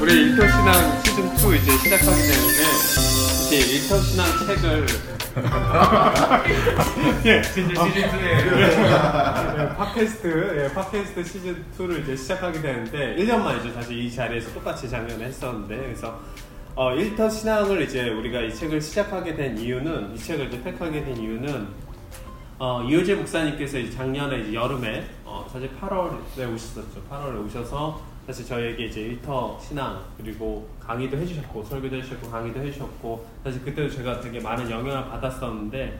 우리 일터 신앙 시즌 2 이제 시작하게 되는데 이제 일터 신앙 책을 예, 시즌 시즌 2에 팟캐스트 예, 팟캐스트 시즌 2를 이제 시작하게 되는데 1년 만이죠. 사실 이 자리에서 똑같이 작년에 했었는데. 그래서 어, 일터 신앙을 이제 우리가 이 책을 시작하게 된 이유는 이 책을 이제 택하게 된 이유는 어, 이효재 목사님께서 이제 작년에 이제 여름에 어, 사실 8월에 오셨었죠. 8월에 오셔서 사실 저희에게 이제 일터 신앙 그리고 강의도 해주셨고 설교도 해주셨고 강의도 해주셨고 사실 그때도 제가 되게 많은 영향을 받았었는데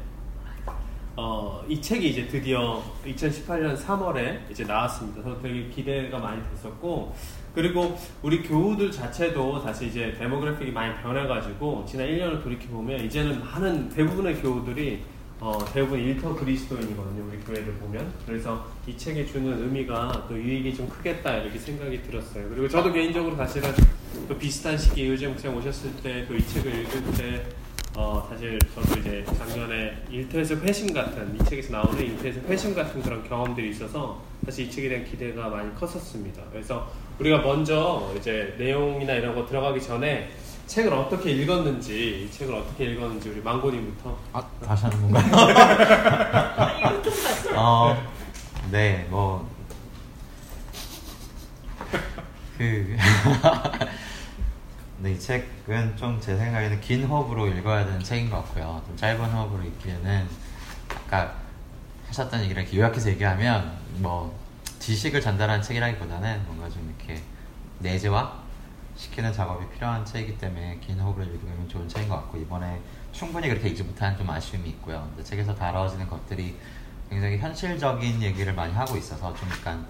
어, 이 책이 이제 드디어 2018년 3월에 이제 나왔습니다. 그래서 되게 기대가 많이 됐었고 그리고 우리 교우들 자체도 다시 이제 데모그래픽이 많이 변해가지고 지난 1년을 돌이켜 보면 이제는 많은 대부분의 교우들이 어, 대부분 일터 그리스도인이거든요. 우리 교회를 보면 그래서 이 책이 주는 의미가 또 유익이 좀 크겠다 이렇게 생각이 들었어요. 그리고 저도 개인적으로 사실은 또 비슷한 시기에 의재 목사님 오셨을 때 또 이 책을 읽을 때 어, 사실 저도 이제 작년에 일터에서 회심 같은 이 책에서 나오는 일터에서 회심 같은 그런 경험들이 있어서 사실 이 책에 대한 기대가 많이 컸었습니다. 그래서 우리가 먼저 이제 내용이나 이런 거 들어가기 전에 책을 어떻게 읽었는지 이 책을 어떻게 읽었는지 우리 망고님부터 아 다시 하는 건가요? 어, 네, 뭐, 그, 네, 이 책은 좀 제 생각에는 긴 호흡으로 읽어야 되는 책인 것 같고요. 좀 짧은 호흡으로 읽기에는 아까 하셨던 얘기를 이렇게 요약해서 얘기하면 뭐 지식을 전달하는 책이라기보다는 뭔가 좀 이렇게 내재화 시키는 작업이 필요한 책이기 때문에 긴 호흡으로 읽으면 좋은 책인 것 같고 이번에 충분히 그렇게 읽지 못한 좀 아쉬움이 있고요. 근데 책에서 다뤄지는 것들이 굉장히 현실적인 얘기를 많이 하고 있어서 좀 약간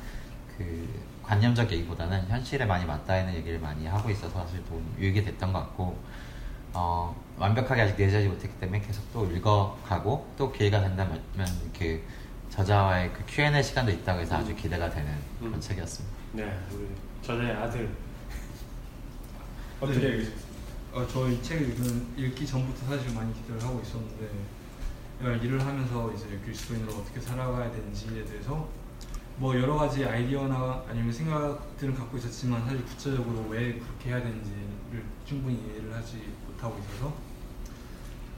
그 관념적 얘기보다는 현실에 많이 맞닿아 있는 얘기를 많이 하고 있어서 사실 좀 유익이 됐던 것 같고 어, 완벽하게 아직 내재하지 못했기 때문에 계속 또 읽어가고 또 기회가 된다면 그 저자와의 그 Q&A 시간도 있다고 해서 아주 기대가 되는 그런 음. 책이었습니다. 네 우리 저자의 아들 어떻게 네. 읽으셨어요? 어, 저이 책을 읽기 전부터 사실 많이 기대를 하고 있었는데 일을 하면서 이제 그리스도인으로 어떻게 살아가야 되는지에 대해서 뭐 여러 가지 아이디어나 아니면 생각들은 갖고 있었지만 사실 구체적으로 왜 그렇게 해야 되는지를 충분히 이해를 하지 못하고 있어서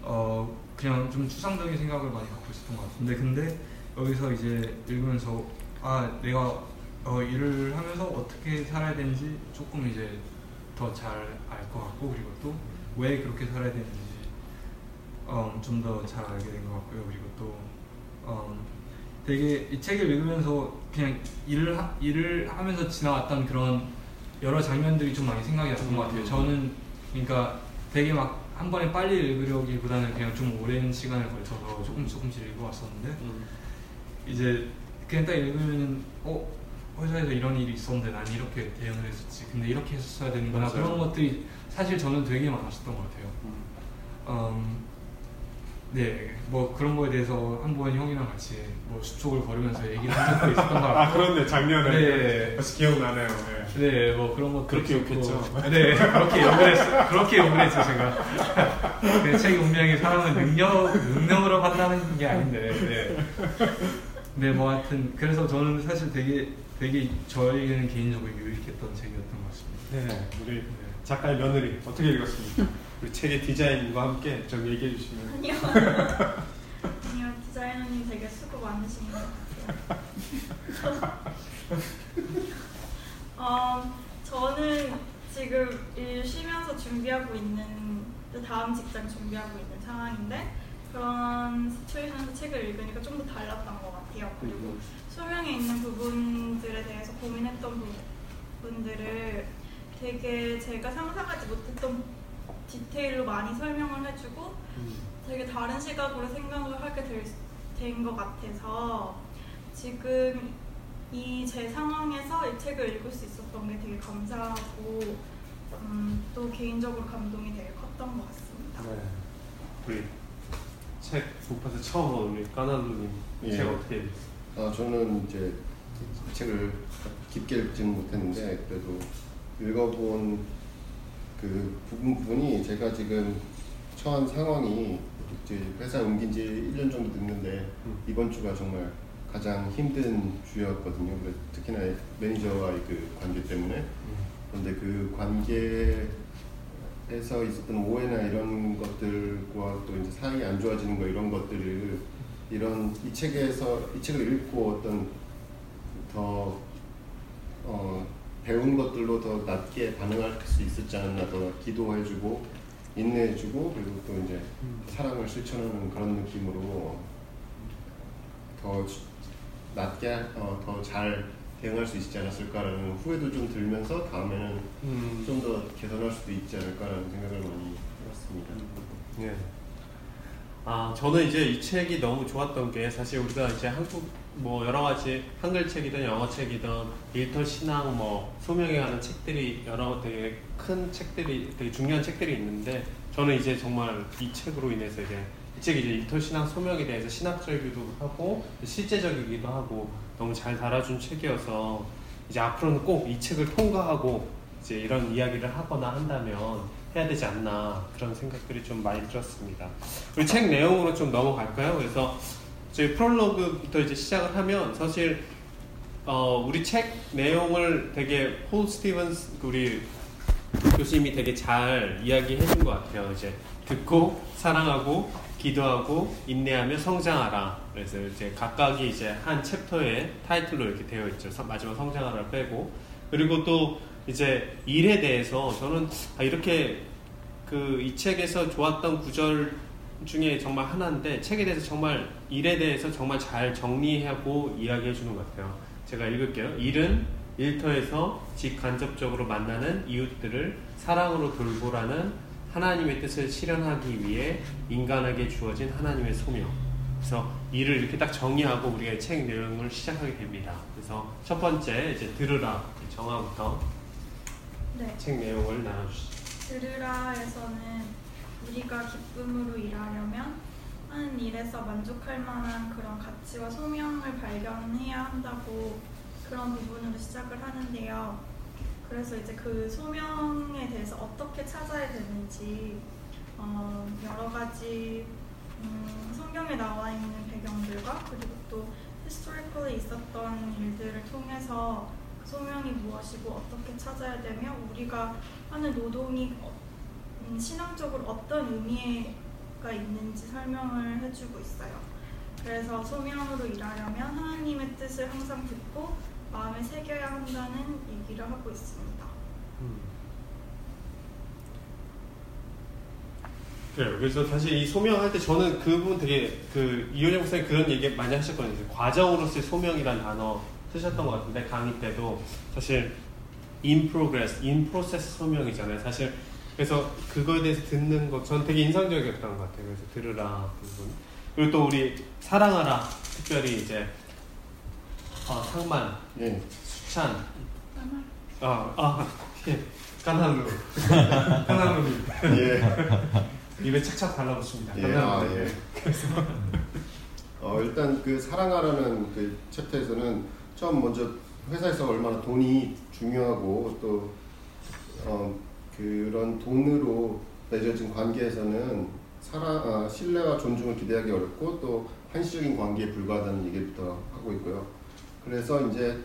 어 그냥 좀 추상적인 생각을 많이 갖고 있었던 것 같은데 근데 여기서 이제 읽으면서 아 내가 어, 일을 하면서 어떻게 살아야 되는지 조금 이제 더 잘 알 것 같고 그리고 또 왜 그렇게 살아야 되는지 어, 좀 더 잘 알게 된 것 같고요 그리고 또 어, 되게 이 책을 읽으면서 그냥 일을 하, 일을 하면서 지나왔던 그런 여러 장면들이 좀 많이 생각이 났던 것 같아요. 저는 그러니까 되게 막 한 번에 빨리 읽으려기보다는 그냥 좀 오랜 시간을 걸쳐서 조금씩 조금씩 읽어왔었는데 음. 이제 그냥 딱 읽으면 어 회사에서 이런 일이 있었는데 난 이렇게 대응을 했었지. 근데 이렇게 했었어야 되는구나. 맞아요. 그런 것들이 사실 저는 되게 많았었던 것 같아요. 음. 음, 네, 뭐 그런 거에 대해서 한 번 형이랑 같이 뭐 수촉을 걸으면서 얘기를 한 적도 있었던 것 아 같고. 그렇네 작년에 네. 벌써 기억나네요. 네. 네, 뭐 그런 것도 그렇게. 욕했죠. 네, 그렇게 욕을 했어. 그렇게 욕을 했죠, 제가. 그 책이 분명히 사람은 능력, 능력으로 판단하는 게 아닌데. 네. 네, 뭐 하여튼 그래서 저는 사실 되게 되게 저에게는 개인적으로 유익했던 책이었던 것 같습니다. 네, 우리 작가의 며느리 어떻게 읽었습니까? 우리 책의 디자인과 함께 좀 얘기해 주시면. 아니요. 아니요, 디자이너님 되게 수고 많으신 것 같아요. 어, 저는 지금 일 쉬면서 준비하고 있는 다음 직장 준비하고 있는 상황인데 그런 시츄에이션에서 책을 읽으니까 좀 더 달랐던 것 같아요. 그리고 소명에 있는 부분들에 대해서 고민했던 부분들을 되게 제가 상상하지 못했던 디테일로 많이 설명을 해주고 음. 되게 다른 시각으로 생각을 하게 된 것 같아서 지금 이 제 상황에서 이 책을 읽을 수 있었던 게 되게 감사하고 음, 또 개인적으로 감동이 되게 컸던 것 같습니다. 네. 책 북파서 처음 온 우리 까나루님 예. 책 어떻게 읽으셨어요? 아, 저는 이제 이 책을 깊게 읽지는 못했는데 그래도 읽어본 그 부분 부분이 제가 지금 처한 상황이 이제 회사 옮긴 지 1년 정도 됐는 이번 주가 정말 가장 힘든 주였거든요. 특히나 매니저와의 그 관계 때문에 그런데 그 관계 에서 있었던 오해나 이런 것들과 또 이제 사이 안 좋아지는 거 이런 것들을 이런 이 책에서 이 책을 읽고 어떤 더 어, 배운 것들로 더 낮게 반응할 수 있었지 않았나 더 기도해주고 인내해주고 그리고 또 이제 사랑을 실천하는 그런 느낌으로 더 주- 낮게 어, 더잘 대응할 수 있지 않았을까라는 후회도 좀 들면서 다음에는 음. 좀더 개선할 수도 있지 않을까라는 생각을 많이 해봤습니다. 예. 아 저는 이제 이 책이 너무 좋았던 게 사실 우리가 이제 한국 뭐 여러 가지 한글 책이든 영어 책이든 일터 신앙 뭐 소명에 관한 책들이 여러 되게 큰 책들이 되게 중요한 책들이 있는데 저는 이제 정말 이 책으로 인해서 이제 이 책이 이제 일터 신앙 소명에 대해서 신학적이기도 하고 실제적이기도 하고 너무 잘 달아준 책이어서 이제 앞으로는 꼭 이 책을 통과하고 이제 이런 이야기를 하거나 한다면 해야 되지 않나 그런 생각들이 좀 많이 들었습니다. 우리 책 내용으로 좀 넘어갈까요? 그래서 저희 프롤로그부터 이제 시작을 하면 사실 어, 우리 책 내용을 되게 폴 스티븐스 우리 교수님이 되게 잘 이야기해 준 것 같아요. 이제 듣고 사랑하고 기도하고 인내하며 성장하라. 그래서 이제 각각이 이제 한 챕터의 타이틀로 이렇게 되어 있죠. 서- 마지막 성장하라를 빼고 그리고 또 이제 일에 대해서 저는 아, 이렇게 그 이 책에서 좋았던 구절 중에 정말 하나인데 책에 대해서 정말 일에 대해서 정말 잘 정리하고 이야기해 주는 것 같아요. 제가 읽을게요. 일은 일터에서 직간접적으로 만나는 이웃들을 사랑으로 돌보라는 하나님의 뜻을 실현하기 위해 인간에게 주어진 하나님의 소명. 그래서 일을 이렇게 딱 정의하고 우리가 이책 내용을 시작하게 됩니다. 그래서 첫 번째 이제 들으라 정화부터 네. 책 내용을 나눠주시죠. 들으라에서는 우리가 기쁨으로 일하려면 하는 일에서 만족할 만한 그런 가치와 소명을 발견해야 한다고 그런 부분으로 시작을 하는데요. 그래서 이제 그 소명에 대해서 어떻게 찾아야 되는지 어, 여러 가지 음, 성경에 나와 있는 배경들과 그리고 또 히스토리컬에 있었던 일들을 통해서 그 소명이 무엇이고 어떻게 찾아야 되며 우리가 하는 노동이 어- 음, 신앙적으로 어떤 의미가 있는지 설명을 해주고 있어요. 그래서 소명으로 일하려면 하나님의 뜻을 항상 듣고 마음에 새겨야 한다는 얘기를 하고 있습니다. 그래요. 그래서 사실 이 소명할 때 저는 그 부분 되게 그 이효정 목사님 그런 얘기 많이 하셨거든요. 과정으로서의 소명이란 단어 쓰셨던 것 같은데 강의 때도 사실 in progress, in process 소명이잖아요. 사실 그래서 그거에 대해서 듣는 것 전 되게 인상적이었던 것 같아요. 그래서 들으라 그 부분. 그리고 또 우리 사랑하라 특별히 이제 어, 상만, 예, 수찬, 아, 아, 예, 까나루, 까나루 예, 입에 착착 달라붙습니다. 예. 아, 네. 예. 어, 일단 그 사랑하라는 그 챕터에서는 처음 먼저 회사에서 얼마나 돈이 중요하고 또 어, 그런 돈으로 맺어진 관계에서는 사랑, 아, 신뢰와 존중을 기대하기 어렵고 또 한시적인 관계에 불과하다는 얘기부터 하고 있고요. 그래서 이제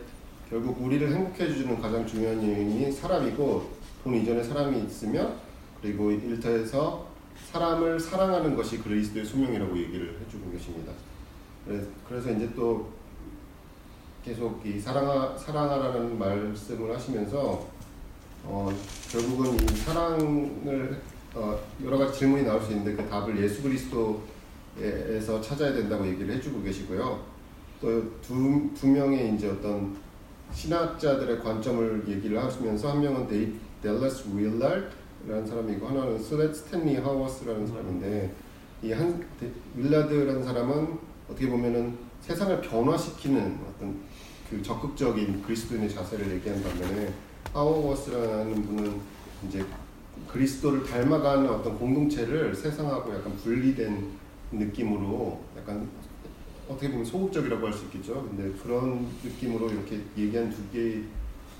결국 우리를 행복해 주는 가장 중요한 요인이 사람이고 돈 이전에 사람이 있으면 그리고 일터에서 사람을 사랑하는 것이 그리스도의 소명이라고 얘기를 해주고 계십니다. 그래서, 이제 또 계속 이 사랑하, 사랑하라는 말씀을 하시면서 어, 결국은 이 사랑을 어, 여러 가지 질문이 나올 수 있는데 그 답을 예수 그리스도에서 찾아야 된다고 얘기를 해주고 계시고요. 또두 두 명의 이제 어떤 신학자들의 관점을 얘기를 하시면서 한 명은 데이 델러스 윌라드라는 사람이고 하나는 슬렛 스탠리 하워스라는 사람인데 이한 윌라드라는 사람은 어떻게 보면은 세상을 변화시키는 어떤 그 적극적인 그리스도인의 자세를 얘기한 반면에 하워스라는 분은 이제 그리스도를 닮아가는 어떤 공동체를 세상하고 약간 분리된 느낌으로 약간 어떻게 보면 소극적이라고 할 수 있겠죠. 근데 그런 느낌으로 이렇게 얘기한 두 개의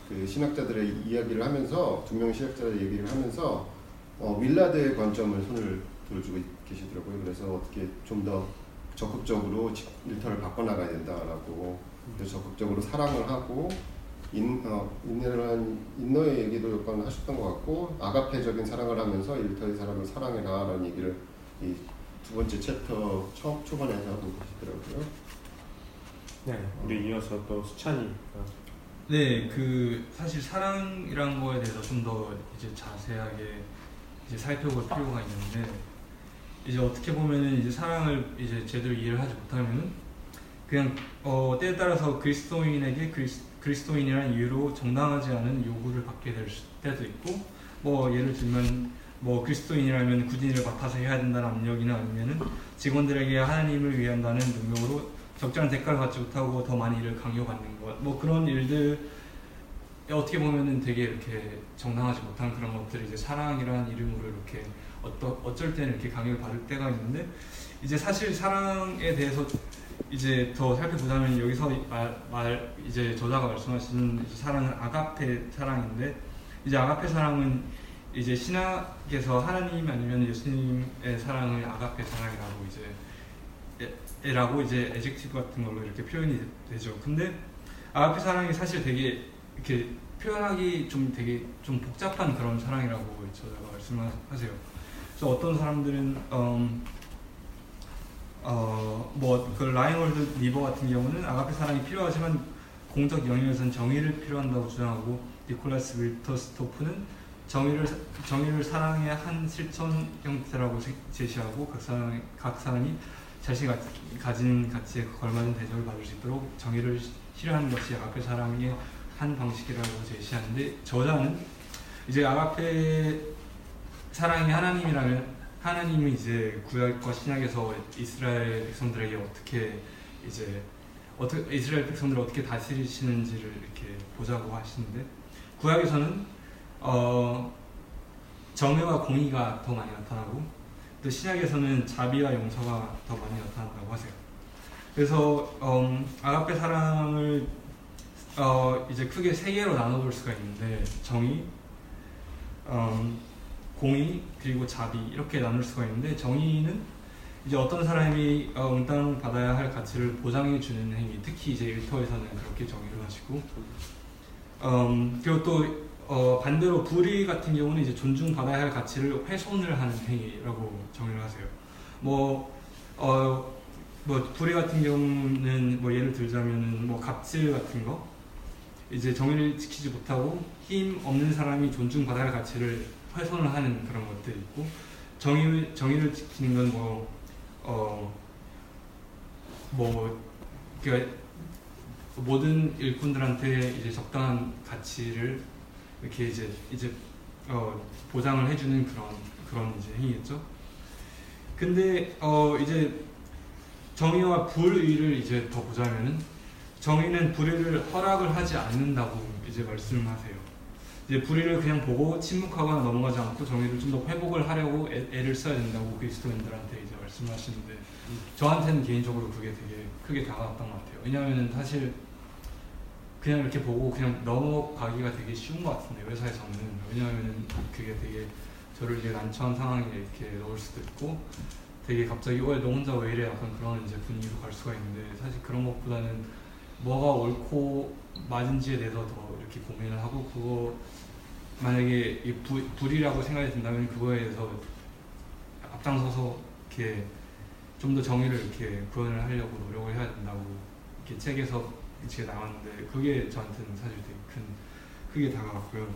그 신학자들의 이야기를 하면서 두 명의 신학자들의 얘기를 하면서 어, 윌라드의 관점을 손을 들어주고 계시더라고요. 그래서 어떻게 좀 더 적극적으로 지- 일터를 바꿔나가야 된다라고 적극적으로 사랑을 하고 인, 어, 인내란 인너의 얘기도 약간 하셨던 것 같고 아가페적인 사랑을 하면서 일터의 사람을 사랑해라라는 얘기를 이 두 번째 챕터 처음 초반에서 하고 계시더라고요. 네, 우리 이어서 또 수찬이. 어, 네, 그 사실 사랑이란 거에 대해서 좀 더 이제 자세하게 이제 살펴볼 필요가 있는데 이제 어떻게 보면은 이제 사랑을 이제 제대로 이해를 하지 못하면은 그냥 어 때에 따라서 그리스도인에게 그리스, 그리스도인이라는 이유로 정당하지 않은 요구를 받게 될 수- 때도 있고 뭐 예를 들면 뭐 그리스도인이라면 굳이 일을 맡아서 해야 된다는 압력이나 아니면은 직원들에게 하나님을 위한다는 능력으로 적절한 대가를 받지 못하고 더 많이 일을 강요받는 것, 뭐 그런 일들 어떻게 보면은 되게 이렇게 정당하지 못한 그런 것들을 이제 사랑이라는 이름으로 이렇게 어떠, 어쩔 때는 이렇게 강요를 받을 때가 있는데 이제 사실 사랑에 대해서 이제 더 살펴보자면 여기서 말, 말 이제 저자가 말씀하시는 사랑은 아가페 사랑인데 이제 아가페 사랑은 이제 신학에서 하나님 아니면 예수님의 사랑을 아가페 사랑이라고 이제 에- 에라고 이제 adjective 같은 걸로 이렇게 표현이 되죠. 근데 아가페 사랑이 사실 되게 이렇게 표현하기 좀 되게 좀 복잡한 그런 사랑이라고 저자가 말씀하세요. 그래서 어떤 사람들은 음, 어뭐그 라인홀드 니버 같은 경우는 아가페 사랑이 필요하지만 공적 영역에선 정의를 필요한다고 주장하고 니콜라스 윌터스토프는 정의를 정의를 사랑의 한 실천 형태라고 제- 제시하고 각 사람 각 사람이 자신이 가, 가진 가치에 걸맞은 대접을 받을 수 있도록 정의를 실현하는 것이 아가페 사랑의 한 방식이라고 제시하는데 저자는 이제 아가페 사랑이 하나님이라면 하나님이 이제 구약과 신약에서 이스라엘 백성들에게 어떻게 이제 어떻게 이스라엘 백성들을 어떻게 다스리시는지를 이렇게 보자고 하시는데 구약에서는 어 정의와 공의가 더 많이 나타나고 또 신약에서는 자비와 용서가 더 많이 나타난다고 하세요. 그래서 음, 아가페 사랑을 어, 이제 크게 세 개로 나눠볼 수가 있는데 정의, 음, 공의 그리고 자비 이렇게 나눌 수가 있는데 정의는 이제 어떤 사람이 어, 응당 받아야 할 가치를 보장해 주는 행위, 특히 이제 일터에서는 그렇게 정의를 하시고, 음, 그리고 또 어, 반대로 불의 같은 경우는 이제 존중받아야 할 가치를 훼손을 하는 행위라고 정의를 하세요. 뭐, 어, 뭐 불의 같은 경우는 뭐 예를 들자면은 뭐 갑질 같은 거, 이제 정의를 지키지 못하고 힘 없는 사람이 존중받아야 할 가치를 훼손을 하는 그런 것들이 있고 정의 정의를 지키는 건 뭐 어 뭐 그러니까 모든 일꾼들한테 이제 적당한 가치를 이렇게 이제 이제 어 보장을 해주는 그런 그런 이제 행위겠죠. 근데 어 이제 정의와 불의를 이제 더 보자면은 정의는 불의를 허락을 하지 않는다고 이제 말씀하세요. 이제 불의를 그냥 보고 침묵하거나 넘어가지 않고 정의를 좀 더 회복을 하려고 애, 애를 써야 된다고 그리스도인들한테 이제 말씀하시는데 저한테는 개인적으로 그게 되게 크게 다가왔던 것 같아요. 왜냐하면 사실 그냥 이렇게 보고 그냥 넘어가기가 되게 쉬운 것 같은데 회사에서는. 왜냐하면 그게 되게 저를 이제 난처한 상황에 이렇게 넣을 수도 있고 되게 갑자기 어, 너 혼자 왜 이래? 약간 그런 이제 분위기로 갈 수가 있는데 사실 그런 것보다는 뭐가 옳고 맞은지에 대해서 더 이렇게 고민을 하고 그거 만약에 이 부, 불이라고 생각이 든다면 그거에 대해서 앞장서서 이렇게 좀 더 정의를 이렇게 구현을 하려고 노력을 해야 된다고 이렇게 책에서 이렇게 나왔는데 그게 저한테는 사실 되게 큰 크게 다가왔고요.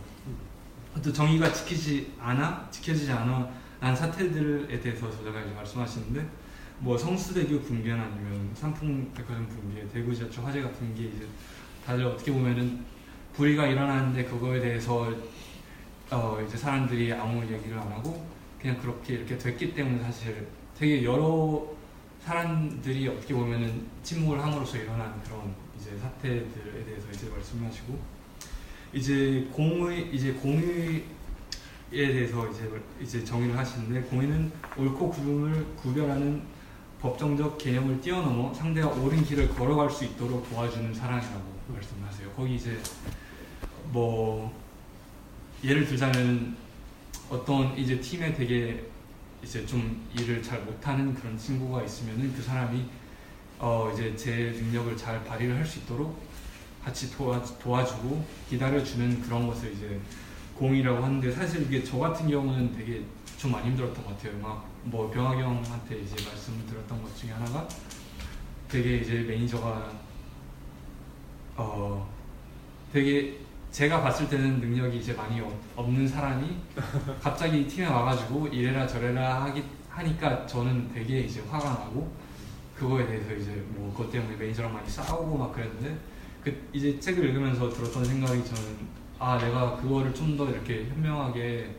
또 정의가 지키지 않아 지켜지지 않아 난 사태들에 대해서 저자가 이제 말씀하시는데 뭐 성수대교 붕괴나 아니면 삼풍 백화점 붕괴, 대구 지하철 화재 같은 게 이제 다들 어떻게 보면은 불의가 일어나는데 그거에 대해서 어 이제 사람들이 아무 얘기를 안 하고 그냥 그렇게 이렇게 됐기 때문에 사실 되게 여러 사람들이 어떻게 보면은 침묵을 함으로써 일어난 그런 이제 사태들에 대해서 이제 말씀하시고 이제 공의 이제 공의에 대해서 이제 이제 정의를 하시는데 공의는 옳고 그름을 구별하는 법정적 개념을 뛰어넘어 상대가 옳은 길을 걸어갈 수 있도록 도와주는 사랑이라고 말씀하세요. 거기 이제 뭐 예를 들자면 어떤 이제 팀에 되게 이제 좀 일을 잘 못하는 그런 친구가 있으면은 그 사람이 어 이제 제 능력을 잘 발휘를 할 수 있도록 같이 도와 도와주고 기다려주는 그런 것을 이제 공의라고 하는데 사실 이게 저 같은 경우는 되게 좀 많이 힘들었던 것 같아요. 막 뭐 병학이 형한테 이제 말씀드렸던 것 중에 하나가 되게 이제 매니저가 어 되게 제가 봤을 때는 능력이 이제 많이 없- 없는 사람이 갑자기 팀에 와가지고 이래라 저래라 하기 하니까 저는 되게 이제 화가 나고 그거에 대해서 이제 뭐 그것 때문에 매니저랑 많이 싸우고 막 그랬는데 그 이제 책을 읽으면서 들었던 생각이 저는 아 내가 그거를 좀 더 이렇게 현명하게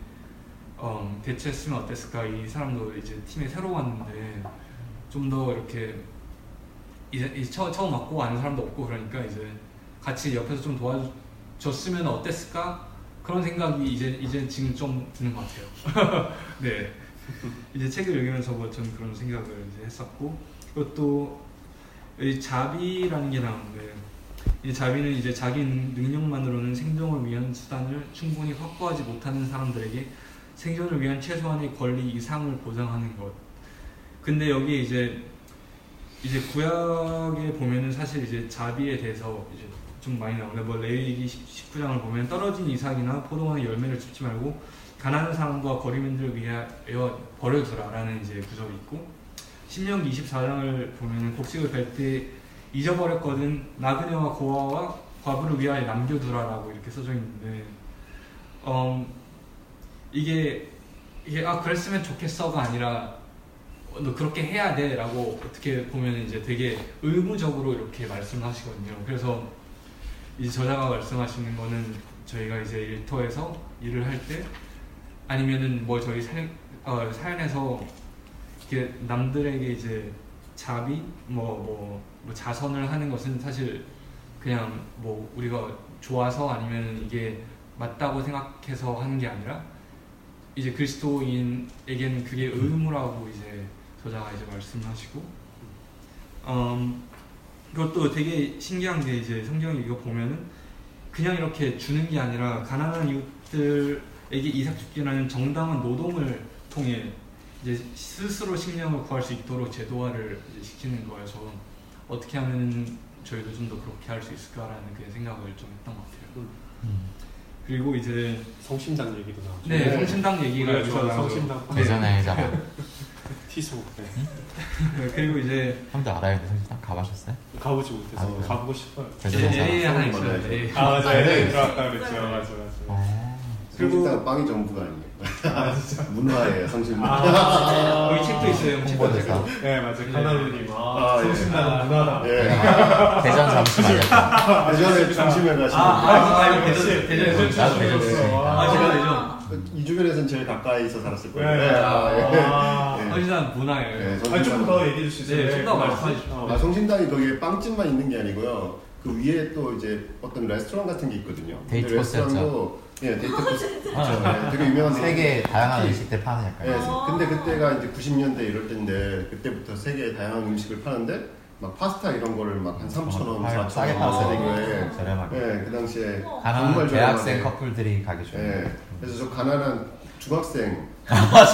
어, 대처했으면 어땠을까? 이 사람도 이제 팀에 새로 왔는데 좀 더 이렇게 이제, 이제 처, 처음 왔고 아는 사람도 없고 그러니까 이제 같이 옆에서 좀 도와줬으면 어땠을까? 그런 생각이 이제 이제 지금 좀 드는 것 같아요. 네. 이제 책을 읽으면서 뭐전 그런 생각을 이제 했었고 그것도 이 자비라는 게 나오는데 이 자비는 이제 자기 능- 능력만으로는 생존을 위한 수단을 충분히 확보하지 못하는 사람들에게 생존을 위한 최소한의 권리 이상을 보장하는 것. 근데 여기 이제 이제 구약에 보면은 사실 이제 자비에 대해서 이제 좀 많이 나오는데 뭐 레위기 19장을 보면 떨어진 이삭이나 포도원의 열매를 줍지 말고 가난한 사람과 거리민들을 위하여 버려두라라는 이제 구절이 있고 신명기 24장을 보면 곡식을 뺄때 잊어버렸거든 나그네와 고아와 과부를 위하여 남겨두라라고 이렇게 써져 있는데 음, 이게 이게 아 그랬으면 좋겠어가 아니라 어, 너 그렇게 해야 돼라고 어떻게 보면 이제 되게 의무적으로 이렇게 말씀하시거든요. 그래서 이제 저자가 말씀하시는 거는 저희가 이제 일터에서 일을 할 때 아니면은 뭐 저희 사, 어, 사연에서 이렇게 남들에게 이제 자비 뭐, 뭐, 뭐 자선을 하는 것은 사실 그냥 뭐 우리가 좋아서 아니면 이게 맞다고 생각해서 하는 게 아니라 이제 그리스도인에게는 그게 의무라고 이제 저자가 이제 말씀하시고 음, 그것도 되게 신기한 게 이제 성경 이거 보면은 그냥 이렇게 주는 게 아니라 가난한 이웃들에게 이삭 죽기라는 정당한 노동을 통해 이제 스스로 식량을 구할 수 있도록 제도화를 이제 시키는 거여서 어떻게 하면 저희도 좀 더 그렇게 할 수 있을까라는 그 생각을 좀 했던 것 같아요. 음. 그리고 이제 성심당 얘기도 나오죠. 네, 네. 성심당 얘기가 좋아하는 나오죠. 성심당. 네. 대전의 자랑. 티수. 네. 네, 그리고 이제 형도 알아요, 그 성심당 가보셨어요? 가보지 못해서 아? 가보고 싶어요. 대전의 자랑. A 하나. 있어요. 아 맞아요. 네. 네. 들어갔다 그랬죠. 네. 맞아 맞아. 어. 그리고- 성심당 빵이 전부가 아니에요. 문화예요 성심당. 아, 여기 책도 있어요. 홍보대사. 네 맞아요. 네. 카나루님. 아, 아, 예. 성심당은 문화다. 예. 대전 잠시만요. 대전에 중심에 가시는 아, 아, 아, 아, 대전, 대전, 대전 나도 출신으로서. 대전이니까. 아, 제가 대전. 이 주변에서는 제일 가까이서 살았을 거예요. 네. 아, 예. 아. 예. 성심당 문화예요. 네. 조금 더 얘기해 주실 수 있어요? 네, 말씀해 주십시오. 어. 아, 성심당이 거기에 빵집만 있는 게 아니고요. 그 위에 또 이제 어떤 레스토랑 같은 게 있거든요. 데이트 코스였죠. 예, 데이트 코스. 아, 그렇죠. 예, 되게 유명한 세계 다양한 특히- 음식들 파는 약간. 예, 아. 근데 그때가 이제 90년대 이럴 때인데 그때부터 세계의 다양한 음식을 파는데 막 파스타 이런 거를 막 한 3,000원, 아, 4,000원 싸게 팔았어요, 되게. 저렴하게. 예, 그 당시에 어. 가난한 정말 대학생 저렴하게. 커플들이 가기 좋은. 예, 그래서 저 가난한 중학생 아,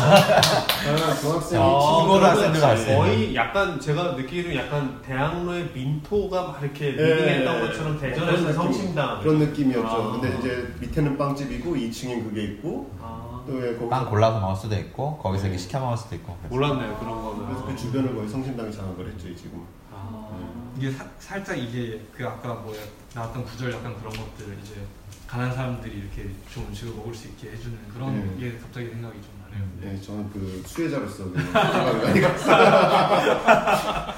가난한 중학생이 아, 있는 거의 약간 제가 느끼기로 약간 대학로의 민토가 막 이렇게 예, 리딩했던 예, 것처럼 예. 대전에서 그런 성심당 그런 느낌이었죠. 아. 근데 이제 밑에는 빵집이고 2층엔 그게 있고 아, 또 예, 거기 빵 골라서 먹을 수도 있고 거기서 네. 이렇게 시켜 먹을 수도 있고. 그래서. 몰랐네요 그런 거는 그래서 그 주변을 거의 성심당이 장악을 했죠 지금. 아. 이게 사- 살짝 이게 그 아까 뭐야 나왔던 구절 약간 그런 것들 이제 가난 사람들이 이렇게 좋은 음식을 먹을 수 있게 해주는 그런 네. 게 갑자기 생각이 좀나 네요. 네, 저는 그 수혜자로서 그 생각을 많이 갔어요.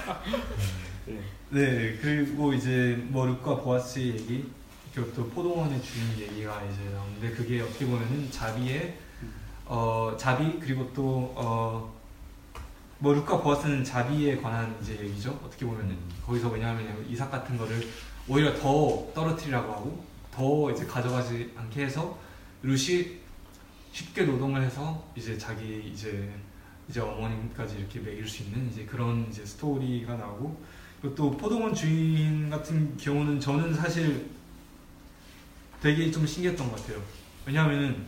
네. 네 그리고 이제 뭐 룩과 보아스 얘기 그리고 또 포도원의 주인 얘기가 이제 나오는데 그게 어떻게 보면은 자비의 어 자비 그리고 또어뭐 룩과 보아스는 자비에 관한 이제 얘기죠 어떻게 보면은 거기서 왜냐하면 이삭 같은 거를 오히려 더 떨어뜨리라고 하고 더 이제 가져가지 않게 해서 룻이 쉽게 노동을 해서 이제 자기 이제 이제 어머님까지 이렇게 먹일 수 있는 이제 그런 이제 스토리가 나오고 또 포도원 주인 같은 경우는 저는 사실 되게 좀 신기했던 것 같아요. 왜냐하면은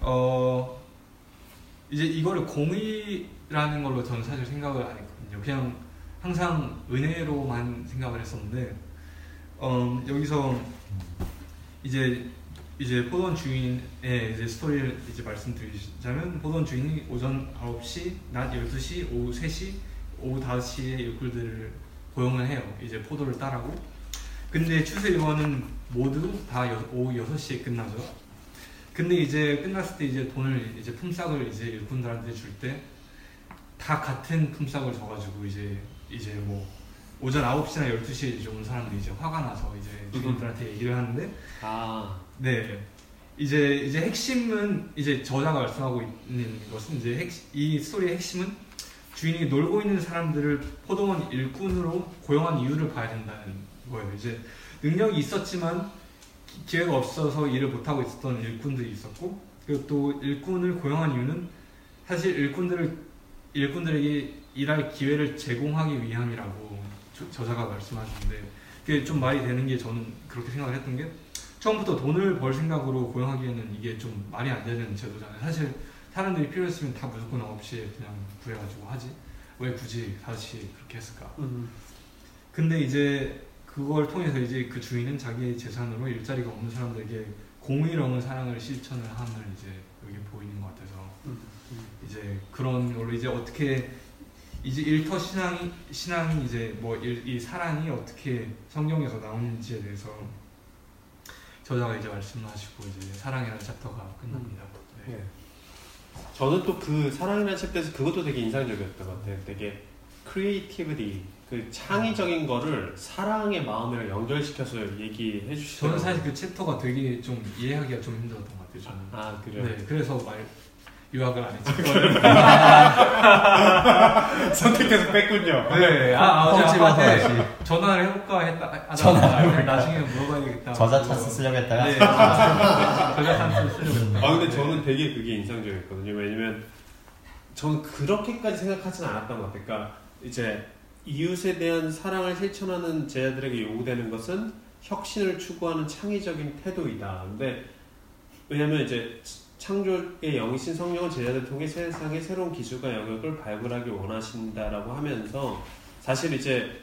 어 이제 이거를 공의라는 걸로 저는 사실 생각을 안 했거든요. 그냥 항상 은혜로만 생각을 했었는데 어, 여기서 이제 이제 포도원 주인의 이제 스토리를 이제 말씀드리자면 포도원 주인이 오전 9시, 낮 12시, 오후 3시, 오후 5시에 일꾼들을 고용을 해요. 이제 포도를 따라고. 근데 추수 일과는 모두 다 여- 오후 6시에 끝나죠. 근데 이제 끝났을 때 이제 돈을 이제 품삯을 이제 일꾼들한테 줄 때 다 같은 품삯을 줘가지고 이제 이제 뭐 오전 9시나 12시에 이제 온 사람들이 이제 화가 나서 이제 주인들한테 얘기를 하는데 아, 네. 이제 이제 핵심은 이제 저자가 말씀하고 있는 것은 이제 핵, 이 스토리의 핵심은 주인이 놀고 있는 사람들을 포도원 일꾼으로 고용한 이유를 봐야 된다는 거예요. 이제 능력이 있었지만 기- 기회가 없어서 일을 못 하고 있었던 일꾼들이 있었고 그리고 또 일꾼을 고용한 이유는 사실 일꾼들을 일꾼들에게 일할 기회를 제공하기 위함이라고 저- 저자가 말씀하시는데 그게 좀 말이 되는 게 저는 그렇게 생각을 했던 게 처음부터 돈을 벌 생각으로 고용하기에는 이게 좀 말이 안 되는 제도잖아요. 사실 사람들이 필요했으면 다 무조건 9시에 그냥 구해가지고 하지. 왜 굳이 5시에 그렇게 했을까? 음, 근데 이제 그걸 통해서 이제 그 주인은 자기의 재산으로 일자리가 없는 사람들에게 공의로운 사랑을 실천을 함을 이제 여기 보이는 것 같아서 음, 음. 이제 그런 걸로 이제 어떻게 이제 일터 신앙이 신앙이 이제 뭐 이 사랑이 어떻게 성경에서 나오는지에 대해서 저자가 이제 말씀하시고 이제 사랑이라는 chapter가 끝납니다. 네. 예. 저는 또 그 사랑이라는 chapter에서 그것도 되게 인상적이었던 것 같아요. 되게 creativity, 그 창의적인 거를 사랑의 마음이랑 연결시켜서 얘기해 저는 주시더라고요. 사실 그 chapter가 되게 좀 이해하기가 좀 힘들었던 것 같아요. 저는. 아, 그래요? 네, 그래서 말 요약을 안 했죠. 선택해서 뺐군요. 네, 아, 어제 뻥 집어서 아빠한테. 전화를 해볼까 했다. 하다가 전화. 나중에 물어봐야겠다. 저자 찬스 쓰려고 했다가 네, 저자 찬스 쓰려고. 아 근데 저는 되게 그게 인상적이었거든요. 왜냐면 저는 그렇게까지 생각하진 않았던 것 같아요. 그러니까 이제 이웃에 대한 사랑을 실천하는 제자들에게 요구되는 것은 혁신을 추구하는 창의적인 태도이다. 근데 왜냐면 이제 창조의 영이신 성령을 제자들 통해 세상의 새로운 기술과 영역을 발굴하기 원하신다라고 하면서 사실 이제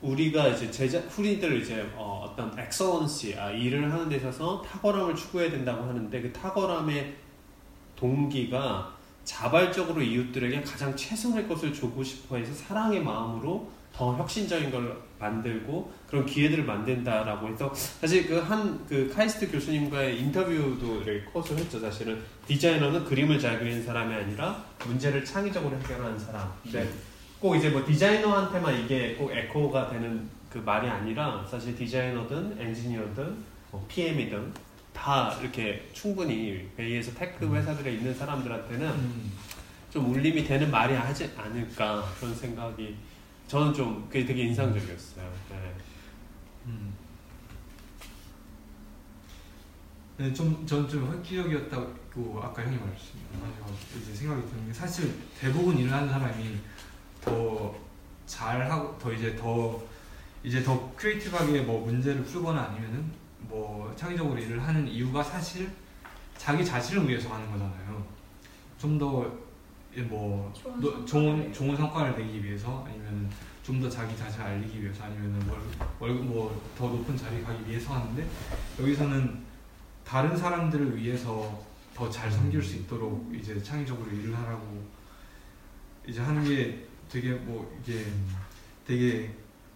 우리가 이제 제자 후리들 이제 어, 떤 엑설런시 아, 일을 하는 데 있어서 탁월함을 추구해야 된다고 하는데 그 탁월함의 동기가 자발적으로 이웃들에게 가장 최선의 것을 주고 싶어 해서 사랑의 마음으로 더 혁신적인 걸 만들고 그런 기회들을 만든다라고 해서 사실 그한그 카이스트 교수님과의 인터뷰도 이렇게 컷을 했죠. 사실은 디자이너는 그림을 잘 그리는 사람이 아니라 문제를 창의적으로 해결하는 사람. 근데 꼭 이제 뭐 디자이너한테만 이게 꼭 에코가 되는 그 말이 아니라 사실 디자이너든 엔지니어든 뭐 PM이든 다 이렇게 충분히 베이에서 tech 회사들에 있는 사람들한테는 음. 좀 울림이 되는 말이 하지 않을까 그런 생각이 저는 좀 그게 되게 인상적이었어요. 네. 음. 네, 좀, 전좀 획기적이었다고 아까 형이 말씀하셔서 이제 생각이 드는 게 사실 대부분 일을 하는 사람이 더 잘하고 더 이제 더 이제 더 크리에이티브하게 뭐 문제를 풀거나 아니면은 뭐 창의적으로 일을 하는 이유가 사실 자기 자신을 위해서 하는 거잖아요. 좀 더 뭐 좋은 좋은 성과를 좋은 성과를 내기 위해서 아니면 좀 더 자기 자신을 알리기 위해서 아니면 월급 뭐 더 높은 자리 가기 위해서 하는데 여기서는 다른 사람들을 위해서 더 잘 섬길 수 있도록 이제 창의적으로 일을 하라고 이제 하는 게 되게 뭐 이게 되게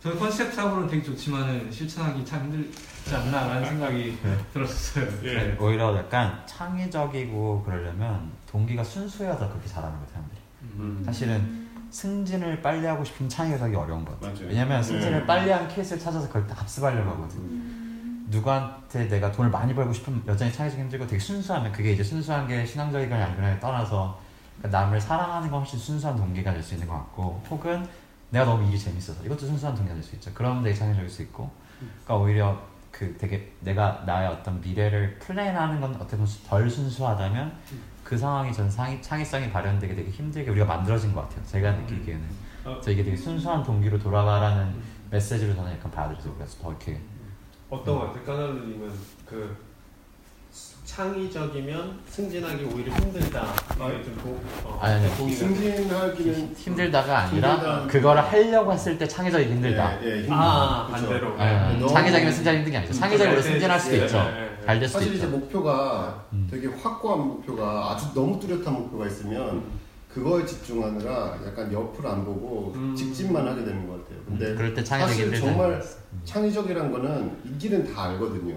저는 컨셉상으로는 되게 좋지만은 실천하기 참 힘들지 않나라는 생각이 네. 들었어요. 예. 네, 오히려 약간 창의적이고 그러려면 동기가 순수해야 그렇게 잘하는 것 같아요. 사람들이. 음. 사실은 승진을 빨리 하고 싶으면 창의가 하기 어려운 것 같아요. 맞아요. 왜냐면 승진을 네. 빨리 한 케이스를 찾아서 그걸 다 합습하려고 하거든. 누구한테 내가 돈을 많이 벌고 싶으면 여전히 창의적이 힘들고 되게 순수하면 그게 이제 순수한 게 신앙적이거나 아니거나에 떠나서 그러니까 남을 사랑하는 건 훨씬 순수한 동기가 될 수 있는 것 같고 혹은 내가 너무 일이 재밌어서 이것도 순수한 동기가 될 수 있죠. 그러면 되게 창의적일 수 있고 그러니까 오히려 그 되게 내가 나의 어떤 미래를 플랜하는 건 어떻게 보면 덜 순수하다면 그 상황이 전 상이, 창의성이 발현되게 되게 힘들게 우리가 만들어진 것 같아요. 제가 느끼기에는. 어. 그래서 이게 되게 순수한 동기로 돌아가라는 메시지로 저는 약간 받아들여요. 그래서 더 이렇게 어떤 것 같아요? 까나루님은 그 창의적이면 승진하기 오히려 힘들다. 좀 동, 어, 아니, 아니. 동의가 승진하기는 힘들다가 아니라 힘들다. 그거를 하려고 했을 때 창의적이 힘들다. 예, 예, 힘- 아, 그쵸. 반대로. 예, 너무- 창의적이면 승진하기 힘든 게 아니죠. 창의적으로 잘 승진할 수도 돼, 있죠. 예, 예, 예. 잘될 수도 사실 이제 있죠. 목표가 음. 되게 확고한 목표가 아주 너무 뚜렷한 목표가 있으면 음. 그거에 집중하느라 약간 옆을 안 보고 음. 직진만 하게 되는 것 같아요. 근데 그럴 때 창의적이 사실 힘들다. 정말 창의적이란 거는 이 길은 다 알거든요.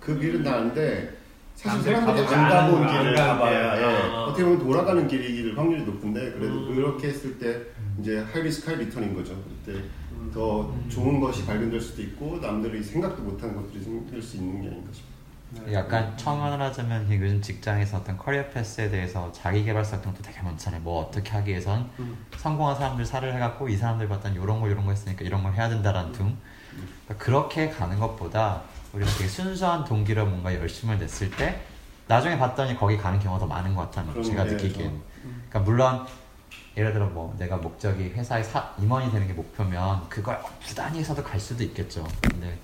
그 길은 다 아는데 사실 가보지 안 가본 길을 안 가봐야 예. 길. 아. 어떻게 보면 돌아가는 길일 확률이 높은데 그래도 음. 그렇게 했을 때 이제 high risk high return인 거죠. 그때 음. 더 좋은 것이 발견될 수도 있고 남들이 생각도 못한 것들이 생길 수 있는 게 아닌가 싶어요. 네. 약간 첨언을 하자면 이 요즘 직장에서 어떤 career path에 대해서 자기 개발서 활동도 되게 많잖아요. 뭐 어떻게 하기 위해선 음. 성공한 사람들 사를 해갖고 이 사람들 봤더니 이런 거 이런 거 했으니까 이런 걸 해야 된다라는 둥. 그러니까 그렇게 가는 것보다 우리가 되게 순수한 동기로 뭔가 열심을 냈을 때 나중에 봤더니 거기 가는 경우가 더 많은 것 같다는 거 제가 게 느끼기엔. 음. 그러니까 물론 예를 들어 뭐 내가 목적이 회사의 사, 임원이 되는 게 목표면 그걸 부단히 해서도 갈 수도 있겠죠. 근데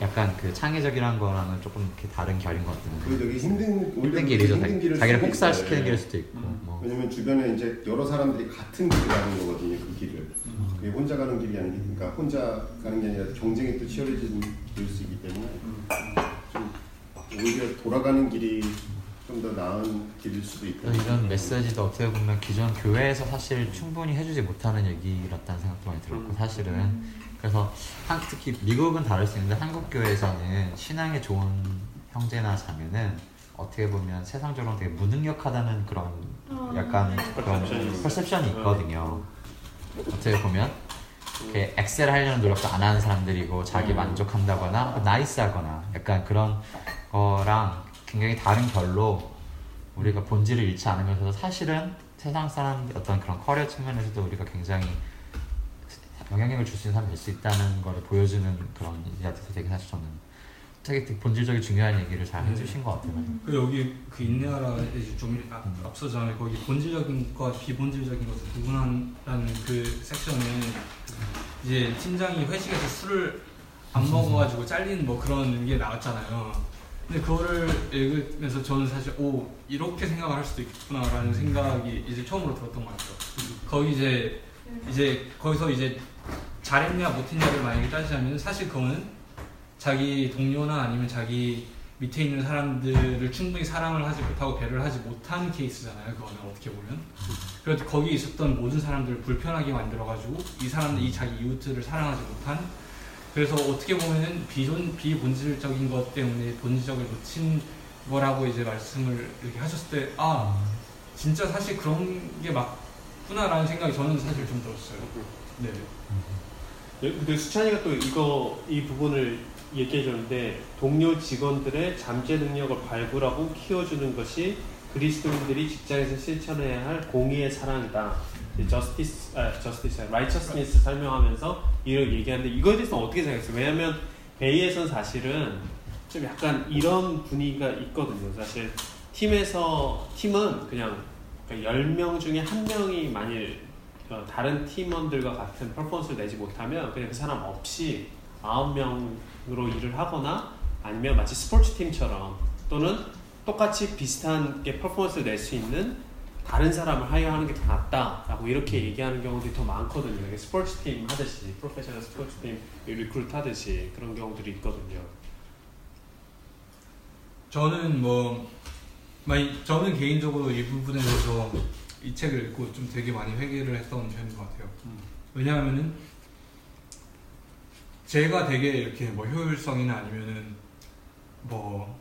약간 그 창의적이란 거랑은 조금 이렇게 다른 결인 것 같아요. 그 되게 힘든 힘든 길이죠. 힘든 길을 자기를 혹사시키는 있어요. 길일 수도 있고. 음. 뭐. 왜냐면 주변에 이제 여러 사람들이 같은 길을 가는 거거든요. 그 길을. 음. 그게 혼자 가는 길이 아니니까 혼자 가는 게 아니라 경쟁이 또 치열해지는 길수이기 때문에 음. 좀 오히려 돌아가는 길이 좀 더 나은 길일 수도 있다. 이런 메시지도 어떻게 보면 기존 교회에서 사실 충분히 해주지 못하는 얘기였다는 생각도 많이 들었고 음. 사실은 그래서 한, 특히 미국은 다를 수 있는데 한국 교회에서는 신앙에 좋은 형제나 자매는 어떻게 보면 세상적으로 되게 무능력하다는 그런 어, 약간 네. 그런 퍼셉션이. 있거든요. 어떻게 보면 이렇게 excel 하려는 노력도 안 하는 사람들이고 자기 음. 만족한다거나 nice하거나 약간 그런 거랑 굉장히 다른 결로 우리가 본질을 잃지 않으면서도 사실은 세상 사람 어떤 그런 커리어 측면에서도 우리가 굉장히 영향력을 줄 수 있는 사람이 될 수 있다는 걸 보여주는 그런 얘기 같아서 되게 사실 저는 되게 되게 본질적인 중요한 얘기를 잘 네. 해주신 것 같아요. 그 여기 그 인내하라 좀 앞- 음. 앞서잖아요. 거기 본질적인 것과 비본질적인 것을 구분한다는 그 섹션은 이제 팀장이 회식에서 술을 안 먹어가지고 잘린 뭐 그런 게 나왔잖아요. 근데 그거를 읽으면서 저는 사실 오 이렇게 생각을 할 수도 있구나라는 생각이 이제 처음으로 들었던 것 같아요. 거기 이제 이제 거기서 이제 잘했냐 못했냐를 만약에 따지자면 사실 그거는 자기 동료나 아니면 자기 밑에 있는 사람들을 충분히 사랑을 하지 못하고 배려를 하지 못한 케이스잖아요. 그거는 어떻게 보면. 그래서 거기 있었던 모든 사람들을 불편하게 만들어가지고 이 사람들, 이 자기 이웃들을 사랑하지 못한 그래서 어떻게 보면은 비존, 비본질적인 것 때문에 본질적을 놓친 거라고 이제 말씀을 이렇게 하셨을 때, 아, 진짜 사실 그런 게 맞구나라는 생각이 저는 사실 좀 들었어요. 네. 네, 근데 수찬이가 또 이거 이 부분을 얘기해 줬는데 동료 직원들의 잠재 능력을 발굴하고 키워주는 것이 그리스도인들이 직장에서 실천해야 할 공의의 사랑이다. justice, 아, justice, righteousness 설명하면서 이런 얘기하는데 이거에 대해서 어떻게 생각했어요? 왜냐하면 베이에서는 사실은 좀 약간 이런 분위기가 있거든요. 사실 팀에서 팀은 그냥 10명 중에 한 명이 만일 어, 다른 팀원들과 같은 퍼포먼스를 내지 못하면 그냥 그 사람 없이 아홉 명으로 일을 하거나 아니면 마치 스포츠 팀처럼 또는 똑같이 비슷한 게 퍼포먼스를 낼 수 있는 다른 사람을 hire하는 게 더 낫다라고 이렇게 얘기하는 경우들이 더 많거든요. 스포츠 팀 하듯이 프로페셔널 스포츠 팀 recruit 하듯이 그런 경우들이 있거든요. 저는 뭐, 저는 개인적으로 이 부분에 대해서 이 책을 읽고 좀 되게 많이 회개를 했던 편인 것 같아요. 음. 왜냐하면은 제가 되게 이렇게 뭐 효율성이나 아니면은 뭐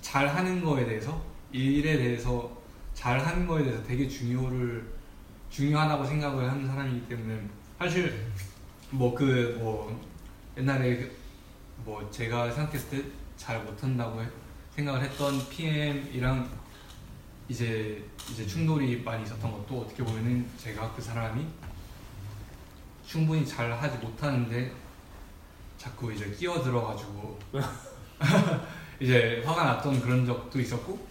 잘하는 거에 대해서 일에 대해서 잘하는 거에 대해서 되게 중요를 중요하다고 생각을 하는 사람이기 때문에 사실 뭐 그뭐 옛날에 그뭐 제가 생각했을 때 잘 못한다고 해- 생각을 했던 PM이랑 이제 이제 충돌이 많이 있었던 것도 어떻게 보면은 제가 그 사람이 충분히 잘 하지 못하는데 자꾸 이제 끼어 들어가지고 이제 화가 났던 그런 적도 있었고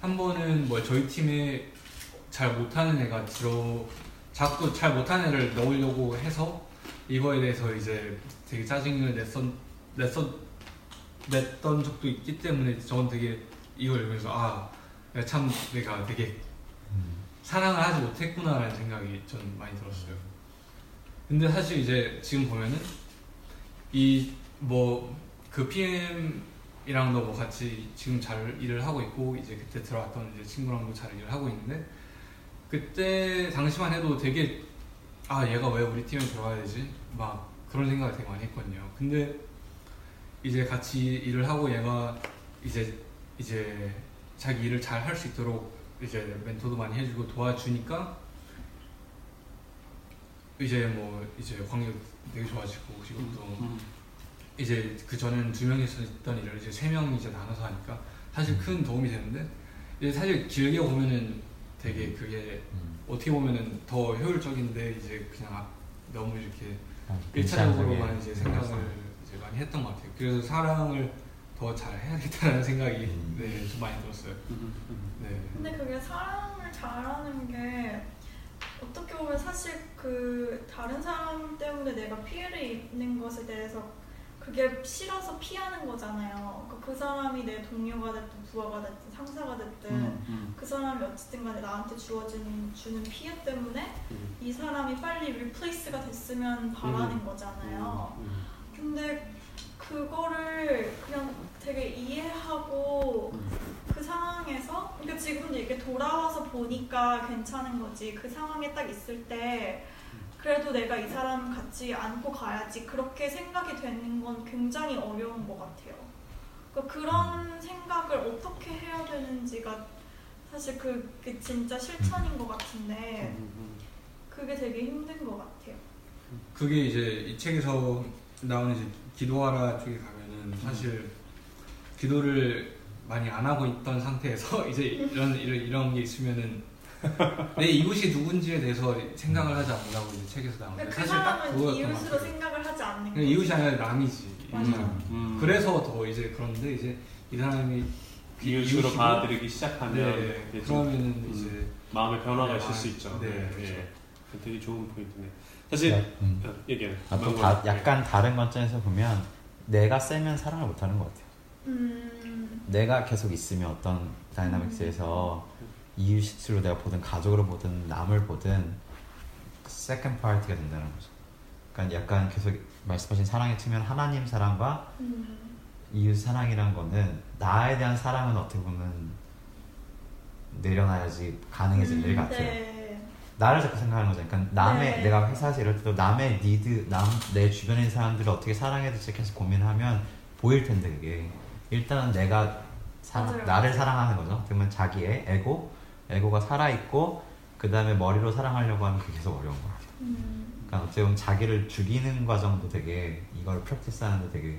한 번은 뭐 저희 팀에 잘 못하는 애가 들어 자꾸 잘 못하는 애를 넣으려고 해서 이거에 대해서 이제 되게 짜증을 냈었 냈었던 냈던 적도 있기 때문에 저는 되게 이걸 읽으면서 아 참 내가 되게 음. 사랑을 하지 못했구나라는 생각이 전 많이 들었어요. 근데 사실 이제 지금 보면은 이 뭐 그 PM이랑도 뭐 같이 지금 잘 일을 하고 있고 이제 그때 들어왔던 이제 친구랑도 잘 일을 하고 있는데 그때 당시만 해도 되게 아 얘가 왜 우리 팀에 들어가야 되지? 막 그런 생각을 되게 많이 했거든요. 근데 이제 같이 일을 하고 얘가 이제 이제 자기 일을 잘 할 수 있도록 이제 멘토도 많이 해주고 도와주니까 이제 뭐 이제 관계 되게 좋아지고 지금도 음. 이제 그 전에는 두 명이서 있던 일을 이제 세 명이 이제 나눠서 하니까 사실 큰 도움이 되는데 이제 사실 길게 보면은 되게 그게 음. 어떻게 보면은 더 효율적인데 이제 그냥 아- 너무 이렇게 아, 일차적으로만 이제 일상적인 생각을 이제 많이 했던 것 같아요. 그래서 사랑을 더 잘 해야겠다는 생각이 음. 네, 좀 많이 들었어요. 음, 음. 네. 근데 그게 사랑을 잘하는 게 어떻게 보면 사실 그 다른 사람 때문에 내가 피해를 입는 것에 대해서 그게 싫어서 피하는 거잖아요. 그그 사람이 내 동료가 됐든 부하가 됐든 상사가 됐든 음, 음. 그 사람이 어쨌든 간에 나한테 주어진 주는 피해 때문에 음. 이 사람이 빨리 replace가 됐으면 바라는 음. 거잖아요. 음. 근데 그거를 그냥 되게 이해하고 음. 그 상황에서 그러니까 지금도 이렇게 돌아와서 보니까 괜찮은 거지 그 상황에 딱 있을 때 그래도 내가 이 사람 같이 안고 가야지 그렇게 생각이 되는 건 굉장히 어려운 것 같아요. 그러니까 그런 생각을 어떻게 해야 되는지가 사실 그, 그 진짜 실천인 것 같은데 음. 그게 되게 힘든 것 같아요. 그게 이제 이 책에서 나오는 이제 기도하라 쪽에 가면은 사실 기도를 많이 안 하고 있던 상태에서 이제 이런 이런, 이런 게 있으면은 내 이웃이 누군지에 대해서 생각을 하지 않는다고 이제 책에서 나오는데 그 사실 딱 사람은 그거였던 것 이웃으로. 생각을 하지 않는 그냥 이웃이 아니라 남이지. 맞아. 이웃은. 음. 그래서 더 이제 그런데 이제 이 사람이 이웃으로 이웃이고- 받아들이기 시작하면 네, 그러면은 음. 이제 마음의 변화가 네, 있을 수 아, 있죠. 네, 네, 그렇죠. 네. 되게 좋은 포인트네. 사실 네, 음. 어, 얘기해. 아, 또 다, 약간 다른 관점에서 보면 내가 세면 사랑을 못하는 것 같아요. 음, 내가 계속 있으면 어떤 dynamics에서 이웃으로 내가 보든 가족으로 보든 남을 보든 second party가 된다는 거죠. 그러니까 약간 계속 말씀하신 사랑의 측면 하나님 사랑과 음, 이웃 사랑이란 거는 나에 대한 사랑은 어떻게 보면 내려놔야지 가능해질 일 같아요. 네. 나를 자꾸 생각하는 거죠. 그러니까 남의 네. 내가 회사에서 이럴 때도 남의 니드, 남 내 주변에 있는 사람들을 어떻게 사랑해야 될지 계속 고민하면 보일 텐데 그게 일단은 내가 사, 맞아요. 나를 사랑하는 거죠. 그러면 자기의 에고, 에고가 살아 있고 그 다음에 머리로 사랑하려고 하면 그게 계속 어려운 것 같아요. 음, 그러니까 어떻게 보면 자기를 죽이는 과정도 되게 이걸 프랙티스하는데 되게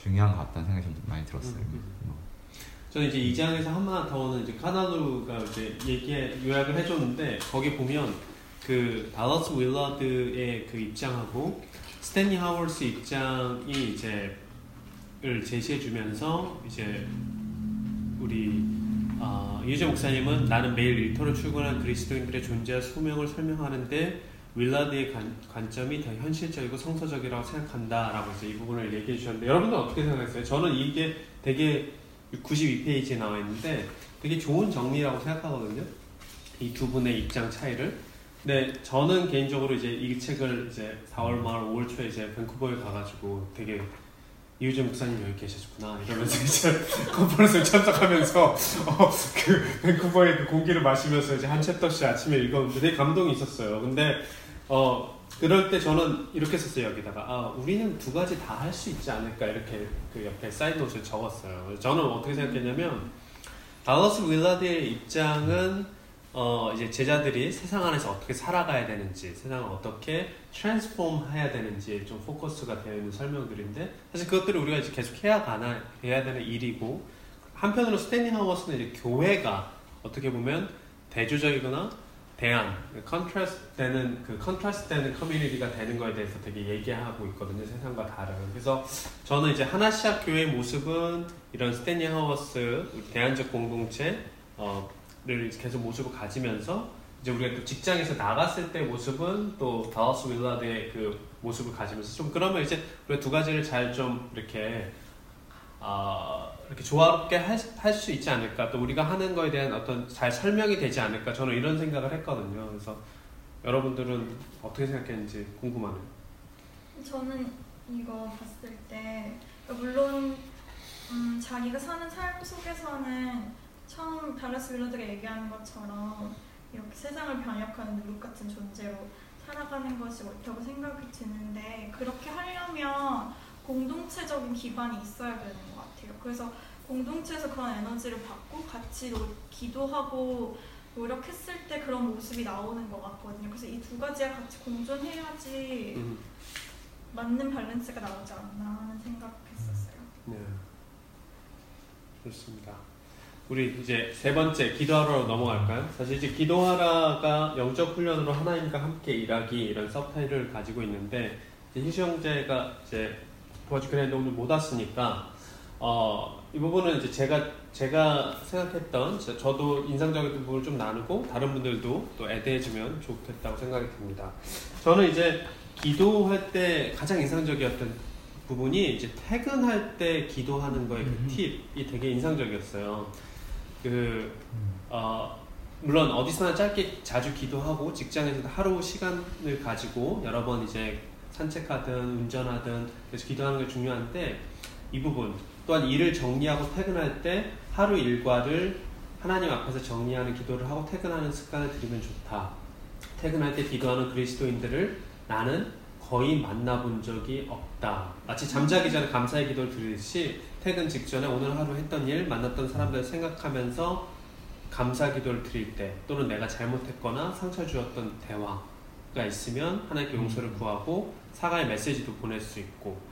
중요한 것 같다는 생각이 좀 많이 들었어요. 음, 뭐. 저는 이제 이 장에서 하나 더는 이제 카나루가 이제 얘기 요약을 해줬는데 거기 보면 그 달러스 윌러드의 그 입장하고 스탠리 하워스 입장이 이제 을 제시해주면서 이제 우리 어, 이유재 목사님은 나는 매일 일터로 출근한 그리스도인들의 존재와 소명을 설명하는데 윌라드의 관, 관점이 더 현실적이고 성서적이라고 생각한다라고 이제 이 부분을 얘기해 주셨는데 여러분들 어떻게 생각했어요? 저는 이게 되게 92페이지에 나와 있는데 되게 좋은 정리라고 생각하거든요. 이 두 분의 입장 차이를. 근데 저는 개인적으로 이제 이 책을 이제 4월 말 5월 초에 이제 밴쿠버에 가가지고 되게 이우재 목사님 여기 계셨구나 이러면서 이제 컨퍼런스에 참석하면서 어, 그 밴쿠버의 그 공기를 마시면서 이제 한 챕터씩 아침에 읽었는데 되게 감동이 있었어요. 근데 어 그럴 때 저는 이렇게 썼어요 여기다가 아 우리는 두 가지 다 할 수 있지 않을까 이렇게 그 옆에 side note를 적었어요. 저는 어떻게 생각했냐면 달러스 윌라드의 입장은 어 이제 제자들이 세상 안에서 어떻게 살아가야 되는지 세상을 어떻게 transform 해야 되는지 좀 포커스가 되어 있는 설명들인데 사실 그것들을 우리가 이제 계속 해야 하나 해야 되는 일이고 한편으로 스탠리 하우어워스는 이제 교회가 어떻게 보면 대조적이거나 대안, contrast 되는 그 contrast 되는 커뮤니티가 되는 거에 대해서 되게 얘기하고 있거든요. 세상과 다른. 그래서 저는 이제 하나시아 교회의 모습은 이런 스탠리 우리 대안적 공동체 어를 계속 모습을 가지면서 이제 우리가 또 직장에서 나갔을 때 모습은 또 다우스 윌라드의 그 모습을 가지면서 좀 그러면 이제 우리가 두 가지를 잘 좀 이렇게 어, 이렇게 조화롭게 할 수 있지 않을까 또 우리가 하는 거에 대한 어떤 잘 설명이 되지 않을까 저는 이런 생각을 했거든요. 그래서 여러분들은 어떻게 생각했는지 궁금하네요. 저는 이거 봤을 때 물론 음, 자기가 사는 삶 속에서는 처음 다라스 윌러드가 얘기하는 것처럼 이렇게 세상을 변혁하는 누룩 같은 존재로 살아가는 것이 옳다고 생각이 드는데 그렇게 하려면 공동체적인 기반이 있어야 되는 것 같아요. 그래서 공동체에서 그런 에너지를 받고 같이 노, 기도하고 노력했을 때 그런 모습이 나오는 것 같거든요. 그래서 이 두 가지가 같이 공존해야지 음, 맞는 밸런스가 나오지 않나 하는 생각했었어요. 네. 좋습니다. 우리 이제 세 번째 기도하러로 넘어갈까요? 사실 이제 기도하라가 영적 훈련으로 하나님과 함께 일하기 이런 서브타이틀을 가지고 있는데 이제 희수 형제가 이제 도와주기로 오늘 못 왔으니까 어, 이 부분은 이제 제가 제가 생각했던 저- 저도 인상적인 부분을 좀 나누고 다른 분들도 또 애대해주면 좋겠다고 생각이 듭니다. 저는 이제 기도할 때 가장 인상적이었던 부분이 이제 퇴근할 때 기도하는 거의 그 음. 팁이 되게 인상적이었어요. 그 어, 물론 어디서나 짧게 자주 기도하고 직장에서도 하루 시간을 가지고 여러 번 이제 산책하든 운전하든 그래서 기도하는 게 중요한데 이 부분 또한 일을 정리하고 퇴근할 때 하루 일과를 하나님 앞에서 정리하는 기도를 하고 퇴근하는 습관을 들이면 좋다. 퇴근할 때 기도하는 그리스도인들을 나는 거의 만나본 적이 없다. 마치 잠자기 전에 감사의 기도를 드리듯이 퇴근 직전에 오늘 하루 했던 일, 만났던 사람들을 생각하면서 감사 기도를 드릴 때 또는 내가 잘못했거나 상처 주었던 대화가 있으면 하나님께 용서를 구하고 사과의 메시지도 보낼 수 있고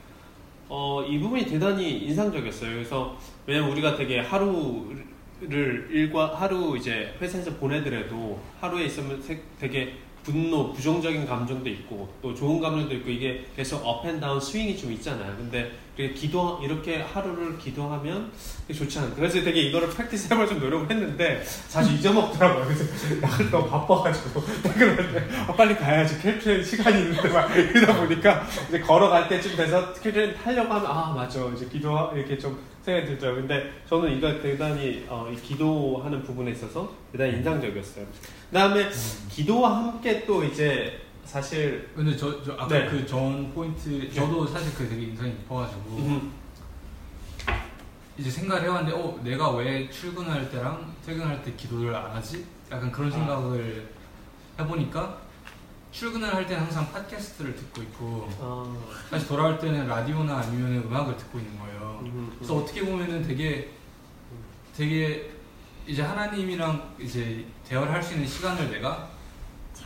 어, 이 부분이 대단히 인상적이었어요. 그래서 왜냐면 우리가 되게 하루를 일과 하루 이제 회사에서 보내더라도 하루에 있으면 세- 되게 분노, 부정적인 감정도 있고 또 좋은 감정도 있고 이게 계속 up and down swing이 좀 있잖아요. 근데 이렇게 기도 이렇게 하루를 기도하면 좋지 않아요. 그래서 되게 이거를 practice 해볼 좀 노력을 했는데 자주 잊어먹더라고요. 그래서 나를 너무 바빠가지고 퇴근할 때 아, 빨리 가야지 Caltrain 시간이 있는데 막 이러다 보니까 이제 걸어갈 때쯤 돼서 Caltrain 타려고 하면 아 맞아 이제 기도 이렇게 좀 생각이 들더라고요. 근데 저는 이거 대단히 어, 이 기도하는 부분에 있어서 대단히 인상적이었어요. 그다음에 기도와 함께 또 이제 사실 근데 저, 저 아까 네. 그전 포인트 저도 사실 그 되게 인상이 깊어가지고 음, 이제 생각을 해봤는데 어 내가 왜 출근할 때랑 퇴근할 때 기도를 안 하지? 약간 그런 아. 생각을 해보니까 출근을 할 때는 항상 팟캐스트를 듣고 있고 어, 다시 돌아올 때는 라디오나 아니면 음악을 듣고 있는 거예요. 음, 그래서 어떻게 보면은 되게 되게 이제 하나님이랑 이제 대화를 할 수 있는 시간을 내가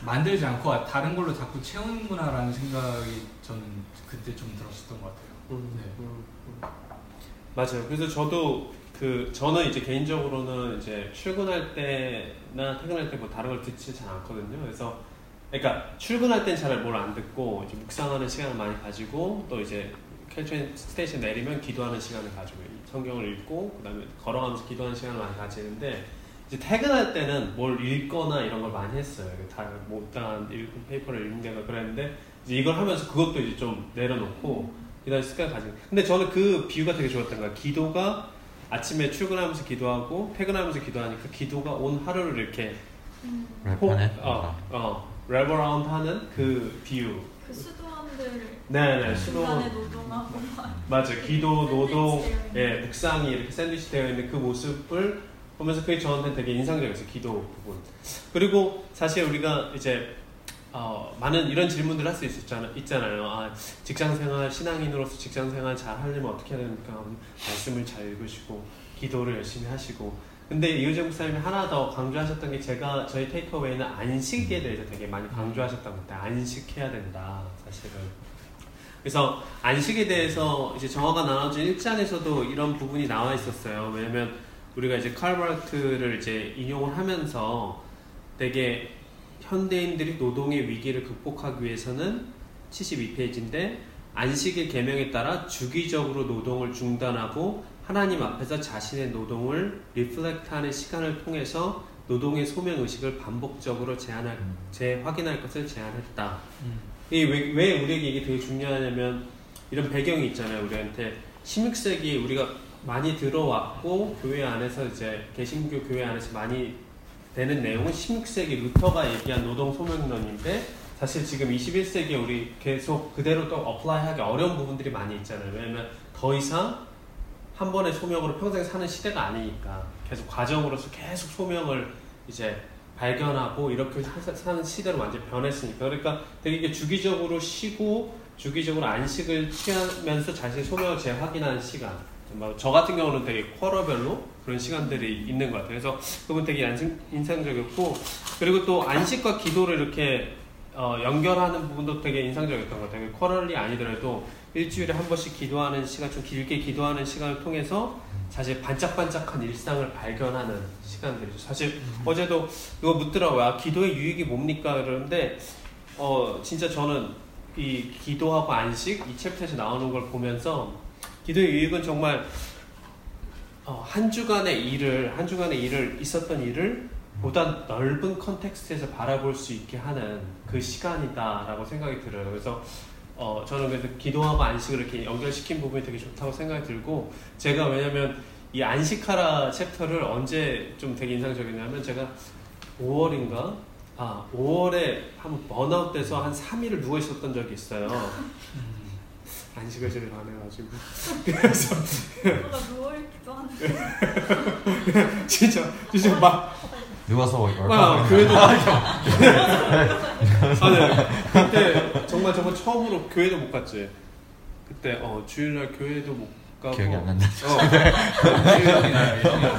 만들지 않고 다른 걸로 자꾸 채우는구나라는 생각이 저는 그때 좀 들었었던 것 같아요. 음, 네. 음, 음. 맞아요. 그래서 저도 그 저는 이제 개인적으로는 이제 출근할 때나 퇴근할 때 뭐 다른 걸 듣지 잘 않거든요. 그래서 그러니까 출근할 땐 잘 뭘 안 듣고 이제 묵상하는 시간을 많이 가지고 또 이제 Caltrain 스테이션 내리면 기도하는 시간을 가지고 성경을 읽고 그다음에 걸어가면서 기도하는 시간을 많이 가지는데 이제 퇴근할 때는 뭘 읽거나 이런 걸 많이 했어요. 다 못다한 읽은 paper를 읽는다가 그랬는데 이제 이걸 하면서 그것도 이제 좀 내려놓고 기도하는 습관을 가지고 근데 저는 그 비유가 되게 좋았던 거야. 기도가 아침에 출근하면서 기도하고 퇴근하면서 기도하니까 기도가 온 하루를 이렇게 음, wrap하네. 어, 어, wrap around 하는 그 비유. 그 수도원들 네네, 중간에 수도. 노동하고 막 맞아. 기도, 노동. 예, 묵상이 이렇게 샌드위치 되어 있는 그 모습을 보면서 그게 저한테 되게 인상적이었어요. 기도 부분. 그리고 사실 우리가 이제 어, 많은 이런 질문들 할 수 있었잖아, 있잖아요. 아, 직장 생활, 신앙인으로서 직장 생활 잘 하려면 어떻게 해야 됩니까? 음, 말씀을 잘 읽으시고, 기도를 열심히 하시고. 근데 이효정 목사님이 하나 더 강조하셨던 게 제가 저희 테이크어웨이는 안식에 대해서 되게 많이 강조하셨던 것 같아요. 안식해야 된다, 사실은. 그래서 안식에 대해서 이제 정화가 나눠진 1장에서도 이런 부분이 나와 있었어요. 왜냐면 우리가 이제 칼바르트를 이제 인용을 하면서 되게 현대인들이 노동의 위기를 극복하기 위해서는 72페이지인데 안식일 계명에 따라 주기적으로 노동을 중단하고 하나님 앞에서 자신의 노동을 리플렉트하는 시간을 통해서 노동의 소명 의식을 반복적으로 제한할, 재확인할 것을 제안했다. 이 왜, 왜 우리에게 이게 되게 중요하냐면 이런 배경이 있잖아요. 우리한테 16세기 우리가 많이 들어왔고 교회 안에서 이제 개신교 교회 안에서 많이 되는 내용은 16세기 루터가 얘기한 노동 소명론인데 사실 지금 21세기에 우리 계속 그대로 또 어플라이하기 어려운 부분들이 많이 있잖아요. 왜냐면 더 이상 한 번의 소명으로 평생 사는 시대가 아니니까 계속 과정으로서 계속 소명을 이제 발견하고 이렇게 사- 사는 시대로 완전 히 변했으니까. 그러니까 되게 이게 주기적으로 쉬고 주기적으로 안식을 취하면서 자신의 소명을 재확인하는 시간. 뭐저 같은 경우는 되게 쿼러별로 그런 시간들이 있는 것 같아요. 그래서 그분 되게 인상- 인상적이었고 그리고 또 안식과 기도를 이렇게 어, 연결하는 부분도 되게 인상적이었던 것 같아요 쿼럴이 아니더라도 일주일에 한 번씩 기도하는 시간 좀 길게 기도하는 시간을 통해서 사실 반짝반짝한 일상을 발견하는 시간들이죠. 사실 어제도 이거 묻더라고요. 아, 기도의 유익이 뭡니까? 그러는데 어 진짜 저는 이 기도하고 안식 이 챕터에서 나오는 걸 보면서 기도의 유익은 정말 어, 한 주간의 일을 한 주간의 일을 있었던 일을 보다 넓은 context에서 바라볼 수 있게 하는 그 시간이다라고 생각이 들어요. 그래서 어, 저는 그래서 기도하고 안식을 이렇게 연결시킨 부분이 되게 좋다고 생각이 들고 제가 왜냐면 이 안식하라 챕터를 언제 좀 되게 인상적이냐면 제가 5월인가 아 5월에 한 번아웃 돼서 한 3일을 누워 있었던 적이 있어요. 안식을 제일 안 해가지고 그래서 나 누워 있기도 한데 진짜 진짜 막 누워서 월- 아, 월급을 교회도 아니 그때 정말 정말 처음으로 교회도 못 갔지. 그때 어 주일날 교회도 못 가고 기억이 안 난다. 어,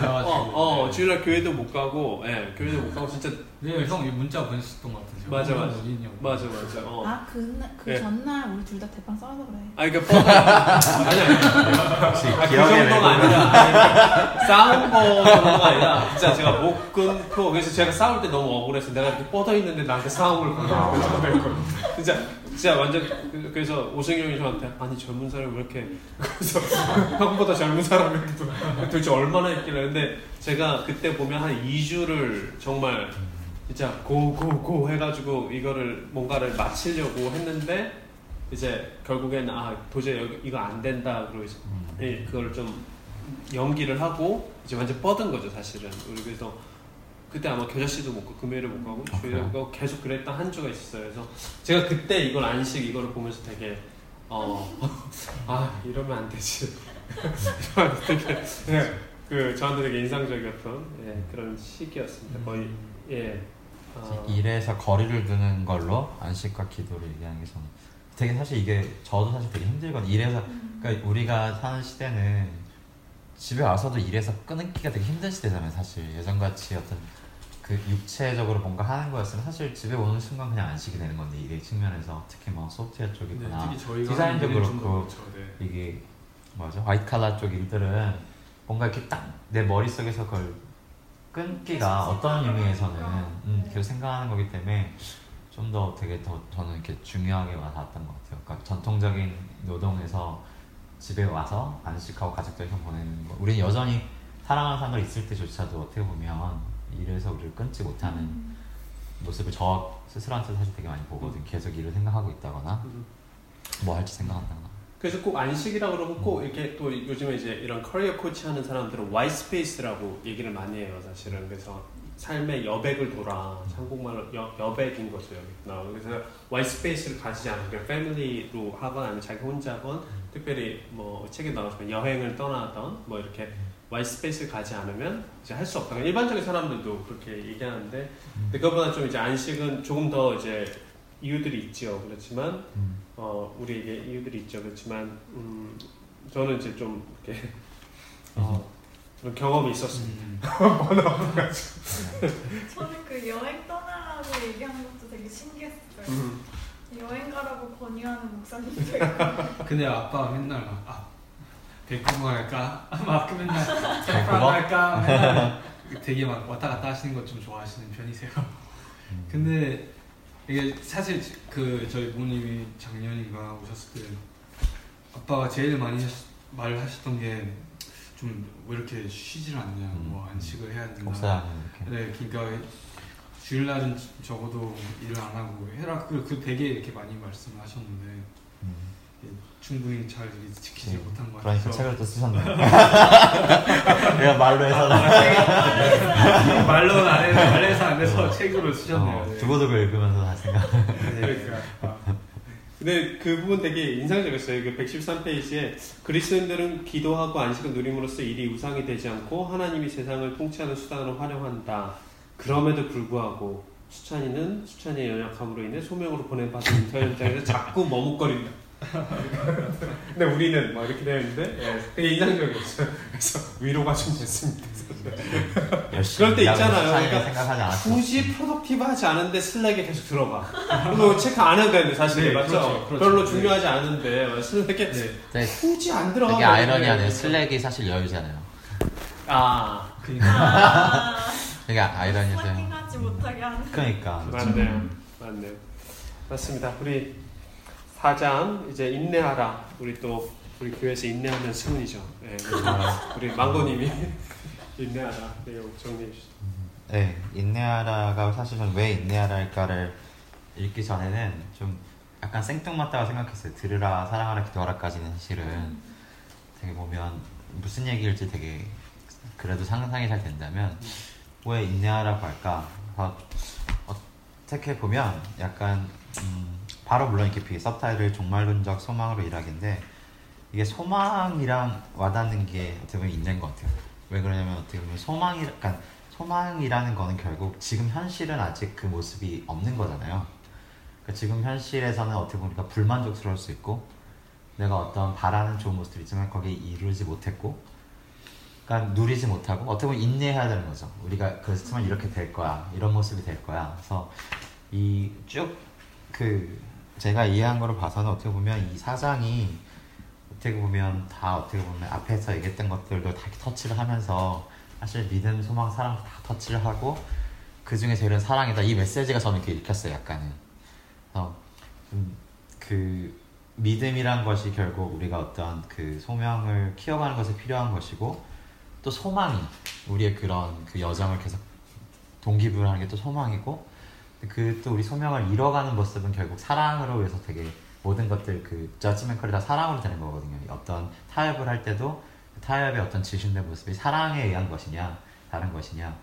나가지고. 어, 어 주일날 교회도 못 가고, 예 교회도 못 가고 진짜 네, 형이 문자 보냈었던 것 같은데. 맞아, 맞아. 어디냐고. 맞아 맞아. 어. 아 그 날 그 네. 전날 우리 둘 다 대빵 싸워서 그래. 아 그러니까 뻗어 아니 아니 혹시 아, 그 기억에 정도가 내고 아니라 아니, 싸운 거 정도가 아니라 진짜 제가 못 끊고 그래서 제가 싸울 때 너무 억울해서 내가 이렇게 뻗어 있는데 나한테 싸움을 걸고 진짜 진짜 완전 그- 그래서 오승이 형이 저한테 아니 젊은 사람이 왜 이렇게 그래서 형보다 젊은 사람이 도- 도대체 얼마나 있길래 근데 제가 그때 보면 한 2주를 정말 진짜 고고고 해가지고 이거를 뭔가를 마치려고 했는데 이제 결국에는 아 도저히 여기- 이거 안 된다. 그러고 이제 예, 그걸 좀 연기를 하고 이제 완전 뻗은 거죠 사실은. 그래서 그때 아마 겨자씨도 못 가고 금요일에 못 가고 아, 주일에 못 가고 계속 그랬던 한 주가 있었어요. 그래서 제가 그때 이걸 안식 이거를 보면서 되게 어 아 이러면 안 되지. 되게 예, 그 저한테 되게 인상적이었던 예, 그런 시기였습니다. 거의 예 어, 일에서 거리를 두는 걸로 안식과 기도를 얘기하는 게 저는 되게 사실 이게 저도 사실 되게 힘들거든요. 일에서 그러니까 우리가 사는 시대는 집에 와서도 일에서 끊기가 되게 힘든 시대잖아요. 사실 예전같이 어떤 그 육체적으로 뭔가 하는 거였으면 사실 집에 오는 순간 그냥 안식이 되는 건데 이게 측면에서 특히 뭐 소프트웨어 네, 특히 저희가 디자인도 그렇고 그렇죠. 네. 이게 뭐죠 화이트 칼라 쪽 일들은 뭔가 이렇게 딱 내 머릿속에서 그걸 끊기가 어떤 의미에서는 음, 계속 생각하는 거기 때문에 좀 더 되게 더 저는 이렇게 중요하게 와닿았던 것 같아요. 그러니까 전통적인 노동에서 집에 와서 안식하고 가족들과 보내는 거. 우리는 여전히 사랑하는 사람들 있을 때조차도 어떻게 보면 일에서 우리를 끊지 못하는 모습을 저 스스로한테 사실 되게 많이 보거든. 계속 일을 생각하고 있다거나 음. 뭐 할지 생각한다거나. 그래서 꼭 안식이라 그러면 꼭 이렇게 또 요즘에 이제 이런 커리어 코치 하는 사람들은 white space라고 얘기를 많이 해요 사실은. 그래서 삶의 여백을 둬라. 한국말로 여, 여백인 거죠 여기. 나와 그래서 와이 스페이스를 가지지 않고 그냥 패밀리로 하거나 아니면 자기 혼자 하건 특별히 뭐 책에 나오지만 여행을 떠나던 뭐 이렇게 와이 스페이스를 가지 않으면 이제 할 수 없다. 일반적인 사람들도 그렇게 얘기하는데 근데 그것보다 좀 이제 안식은 조금 더 이제 이유들이 있죠. 그렇지만 음. 어, 우리에게 이유들이 있죠. 그렇지만 음, 저는 이제 좀 이렇게 어, 그런 경험이 있었습니다. 음. 저는 그 여행 떠나라고 얘기하는 것도 되게 신기했어요. 음. 여행 가라고 권유하는 목사님도 있고 근데 아빠가 맨날 막 아, 밴쿠버 갈까? 막 맨날? 샌프란 갈까? 맨날 되게 막 왔다 갔다 하시는 것 좀 좋아하시는 편이세요. 음. 근데 이게 사실 그 저희 부모님이 작년인가 오셨을 때 아빠가 제일 많이 하시- 말을 하셨던 게 좀 왜 이렇게 쉬질 않냐, 음. 뭐 안식을 해야 된다. 이렇게. 네, 그러니까 주일날은 적어도 일을 안 하고 해라. 그, 그 되게 이렇게 많이 말씀을 하셨는데 음. 충분히 잘 지키지 못한 것 그러니까 같아서 책을 또 쓰셨네요. 내가 말로 해서 말로는 안 해서 말해서 안 돼서 책으로 쓰셨네요. 어, 네. 두고두고 읽으면서 다시 생각. 그러니까. 아. 근데 그 부분 되게 인상적이었어요. 그 113페이지에 그리스도인들은 기도하고 안식을 누림으로써 일이 우상이 되지 않고 하나님이 세상을 통치하는 수단으로 활용한다. 그럼에도 불구하고 수찬이는 수찬이의 연약함으로 인해 소명으로 보내받은 일터 현장에서 자꾸 머뭇거린다. 근데 우리는 막 이렇게 되어 있는데 예, 되게 인상적이었어요. 그래서 위로가 좀 됐습니다. 열심히 그럴 때 있잖아요. 그러니까 생각하지 않았어. 굳이 productive하지 않은데 Slack에 계속 들어가. 그거 체크 안 해도 되는데 사실 네, 맞죠? 그렇죠, 그렇죠. 별로 네. 중요하지 않은데 Slack에 네. 굳이 안 들어가. 되게 아이러니하네요. slack이 사실 여유잖아요. 아 그러니까 아, 되게. 슬래킹하지 못하게 하는. 그러니까. 맞네요, 맞네요. 맞습니다. 우리 사장 이제 인내하라. 우리 또 우리 교회에서 인내하는 승훈이죠. 네, 그래서 우리 망고님이 인내하라. 내용 정리해 주시죠. 네, 인내하라가 사실 저는 왜 인내하라일까를 읽기 전에는 좀 약간 생뚱맞다고 생각했어요. 들으라, 사랑하라, 기도하라까지는 사실은 되게 보면 무슨 얘기일지 되게 그래도 상상이 잘 된다면 왜 인내하라고 할까? 어, 어떻게 보면 약간 음, 바로 물론 이렇게 비- 서브타이틀 종말론적 소망으로 일하기인데 이게 소망이랑 와닿는 게 어떻게 보면 인내인 것 같아요. 왜 그러냐면 어떻게 보면 소망이, 그러니까 소망이라는 거는 결국 지금 현실은 아직 그 모습이 없는 거잖아요. 그러니까 지금 현실에서는 어떻게 보니까 불만족스러울 수 있고 내가 어떤 바라는 좋은 모습들이 있지만 거기에 이루지 못했고 그러니까 누리지 못하고 어떻게 보면 인내해야 되는 거죠. 우리가 그렇지만 이렇게 될 거야. 이런 모습이 될 거야. 그래서 이 쭉그 제가 이해한 거를 봐서는 어떻게 보면 이 사장이 어떻게 보면 다 어떻게 보면 앞에서 얘기했던 것들도 다 터치를 하면서 사실 믿음, 소망, 사랑 다 터치를 하고 그 중에 제일은 사랑이다. 이 메시지가 저는 이렇게 읽혔어요. 약간은. 그래서 좀그 믿음이란 것이 결국 우리가 어떤 그 소명을 키워가는 것에 필요한 것이고 또 소망이 우리의 그런 그 여정을 계속 동기부여하는 게 또 소망이고 그 또 우리 소명을 이뤄가는 모습은 결국 사랑으로 해서 되게 모든 것들 그 저지멘컬이 다 사랑으로 되는 거거든요. 어떤 타협을 할 때도 그 타협의 어떤 지신된 모습이 사랑에 의한 것이냐 다른 것이냐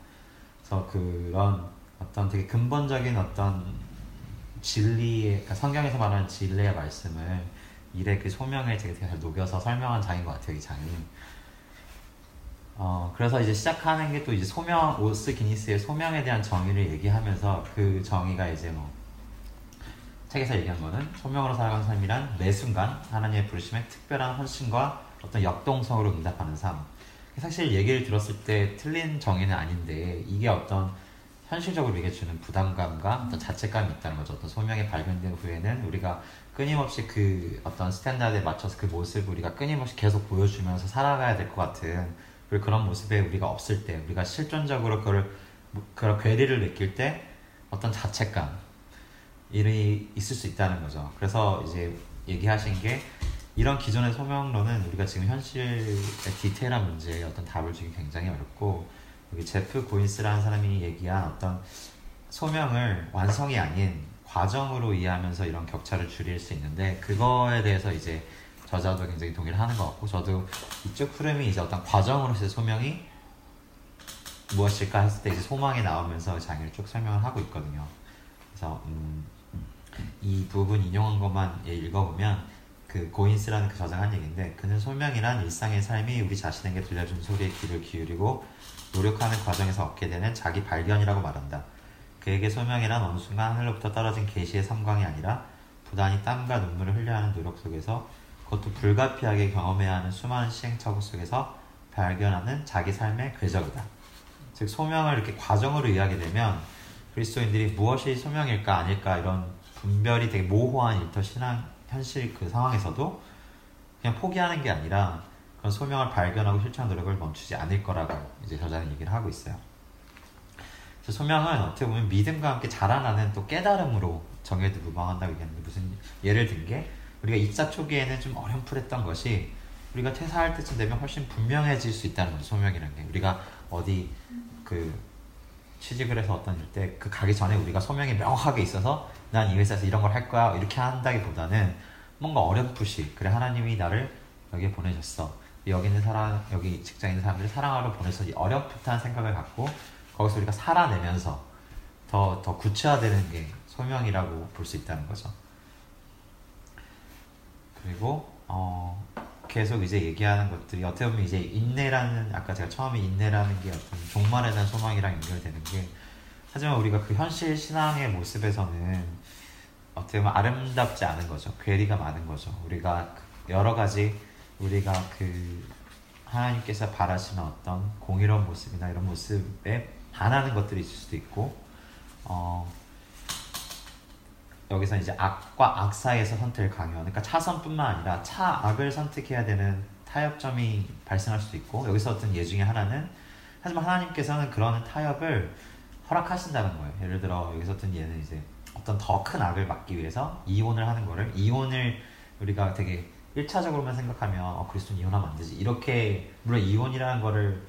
그래서 그런 어떤 되게 근본적인 어떤 진리의 그러니까 성경에서 말하는 진리의 말씀을 일의 그 소명에 되게 잘 녹여서 설명한 장인 것 같아요 이 장이 어 그래서 이제 시작하는 게 또 이제 소명 오스 기니스의 소명에 대한 정의를 얘기하면서 그 정의가 이제 뭐 책에서 얘기한 거는 소명으로 살아가는 삶이란 매 순간 하나님의 부르심에 특별한 헌신과 어떤 역동성으로 응답하는 삶. 사실 얘기를 들었을 때 틀린 정의는 아닌데 이게 어떤 현실적으로 우리에게 주는 부담감과 어떤 자책감이 있다는 거죠. 어떤 소명이 발견된 후에는 우리가 끊임없이 그 어떤 standard에 맞춰서 그 모습을 우리가 끊임없이 계속 보여주면서 살아가야 될 것 같은 그리고 그런 모습에 우리가 없을 때 우리가 실존적으로 그걸 그런 괴리를 느낄 때 어떤 자책감 일이 있을 수 있다는 거죠. 그래서 이제 얘기하신 게 이런 기존의 소명론은 우리가 지금 현실의 디테일한 문제에 어떤 답을 주기 굉장히 어렵고 여기 제프 고인스라는 사람이 얘기한 어떤 소명을 완성이 아닌 과정으로 이해하면서 이런 격차를 줄일 수 있는데 그거에 대해서 이제 저자도 굉장히 동의를 하는 것 같고 저도 이쪽 흐름이 이제 어떤 과정으로서의 소명이 무엇일까 했을 때 이제 소망이 나오면서 장애를 쭉 설명을 하고 있거든요. 그래서 음, 이 부분 인용한 것만 예, 읽어보면 그 고인스라는 그 저자가 한 얘기인데 그는 소명이란 일상의 삶이 우리 자신에게 들려준 소리에 귀를 기울이고 노력하는 과정에서 얻게 되는 자기 발견이라고 말한다. 그에게 소명이란 어느 순간 하늘로부터 떨어진 계시의 섬광이 아니라 부단히 땀과 눈물을 흘려야 하는 노력 속에서 그것도 불가피하게 경험해야 하는 수많은 시행착오 속에서 발견하는 자기 삶의 궤적이다. 즉 소명을 이렇게 과정으로 이해하게 되면 그리스도인들이 무엇이 소명일까 아닐까 이런 분별이 되게 모호한 일터 신앙 현실 그 상황에서도 그냥 포기하는 게 아니라 그런 소명을 발견하고 실천 노력을 멈추지 않을 거라고 이제 저자는 얘기를 하고 있어요. 그래서 소명은 어떻게 보면 믿음과 함께 자라나는 또 깨달음으로 정해도 무방한다고 얘기하는데 무슨 예를 든 게 우리가 입사 초기에는 좀 어렴풋했던 것이 우리가 퇴사할 때쯤 되면 훨씬 분명해질 수 있다는 거죠 소명이라는 게 우리가 어디 그 취직을 해서 어떤 일 때 그 가기 전에 우리가 소명이 명확하게 있어서 난 이 회사에서 이런 걸 할 거야 이렇게 한다기보다는 뭔가 어렴풋이 그래 하나님이 나를 여기에 보내셨어 여기 있는 사람 여기 직장에 있는 사람들을 사랑하러 보내서 이 어렴풋한 생각을 갖고 거기서 우리가 살아내면서 더 더 구체화되는 게 소명이라고 볼 수 있다는 거죠. 그리고 어, 계속 이제 얘기하는 것들이 어떻게 보면 이제 인내라는 아까 제가 처음에 인내라는 게 어떤 종말에 대한 소망이랑 연결되는 게 하지만 우리가 그 현실 신앙의 모습에서는 어떻게 보면 아름답지 않은 거죠. 괴리가 많은 거죠. 우리가 그 여러 가지 우리가 그 하나님께서 바라시는 어떤 공의로운 모습이나 이런 모습에 반하는 것들이 있을 수도 있고 어, 여기서 이제 악과 악 사이에서 선택을 강요하는 그러니까 차선뿐만 아니라 차악을 선택해야 되는 타협점이 발생할 수도 있고 여기서 어떤 예 중에 하나는 하지만 하나님께서는 그런 타협을 허락하신다는 거예요. 예를 들어 여기서 어떤 예는 이제 어떤 더 큰 악을 막기 위해서 이혼을 하는 거를 이혼을 우리가 되게 1차적으로만 생각하면 어, 그리스도는 이혼하면 안 되지 이렇게 물론 이혼이라는 거를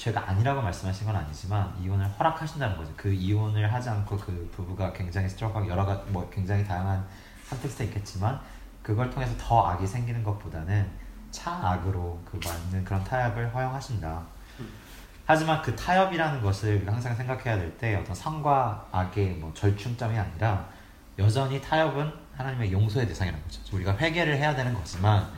죄가 아니라고 말씀하신 건 아니지만 이혼을 허락하신다는 거죠. 그 이혼을 하지 않고 그 부부가 굉장히 스트럭하고 여러 가지 뭐 굉장히 다양한 context 있겠지만 그걸 통해서 더 악이 생기는 것보다는 차악으로 그 맞는 그런 타협을 허용하신다. 하지만 그 타협이라는 것을 항상 생각해야 될 때 어떤 선과 악의 뭐 절충점이 아니라 여전히 타협은 하나님의 용서의 대상이라는 거죠. 우리가 회개를 해야 되는 거지만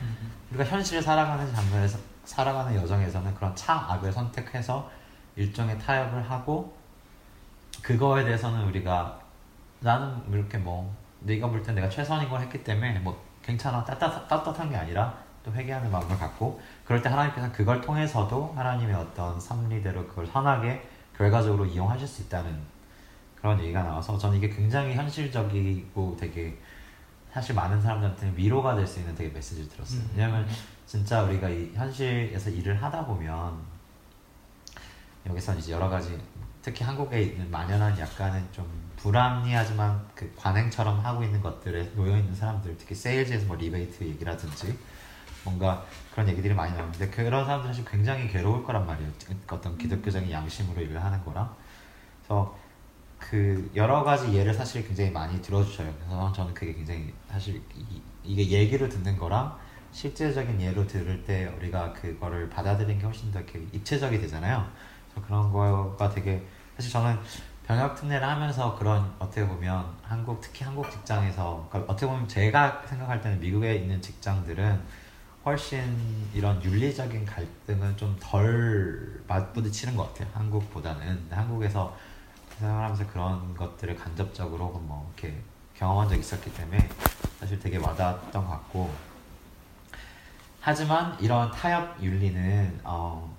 우리가 현실을 살아가는 장면에서 살아가는 여정에서는 그런 차악을 선택해서 일종의 타협을 하고 그거에 대해서는 우리가 나는 이렇게 뭐 네가 볼 때 내가 최선인 걸 했기 때문에 뭐 괜찮아 따뜻, 따뜻한 게 아니라 또 회개하는 마음을 갖고 그럴 때 하나님께서 그걸 통해서도 하나님의 어떤 섭리대로 그걸 선하게 결과적으로 이용하실 수 있다는 그런 얘기가 나와서 저는 이게 굉장히 현실적이고 되게 사실 많은 사람들한테는 위로가 될 수 있는 되게 메시지를 들었어요. 음. 왜냐하면 진짜 우리가 이 현실에서 일을 하다 보면 여기서 이제 여러 가지 특히 한국에 있는 만연한 약간은 좀 불합리하지만 그 관행처럼 하고 있는 것들에 놓여 있는 사람들 특히 세일즈에서 뭐 리베이트 얘기라든지 뭔가 그런 얘기들이 많이 나오는데 그런 사람들 사실 굉장히 괴로울 거란 말이에요. 어떤 기독교적인 양심으로 일을 하는 거랑 그래서 그 여러 가지 예를 사실 굉장히 많이 들어주셔요. 그래서 저는 그게 굉장히 사실 이, 이게 얘기를 듣는 거랑 실제적인 예로 들을 때 우리가 그거를 받아들이는 게 훨씬 더 이렇게 입체적이 되잖아요. 그래서 그런 거가 되게 사실 저는 병역 특례를 하면서 그런 어떻게 보면 한국 특히 한국 직장에서 그러니까 어떻게 보면 제가 생각할 때는 미국에 있는 직장들은 훨씬 이런 윤리적인 갈등은 좀 덜 맞부딪히는 것 같아요. 한국보다는 한국에서 생활하면서 그런 것들을 간접적으로 뭐 이렇게 경험한 적이 있었기 때문에 사실 되게 와닿았던 것 같고 하지만 이런 타협 윤리는 어,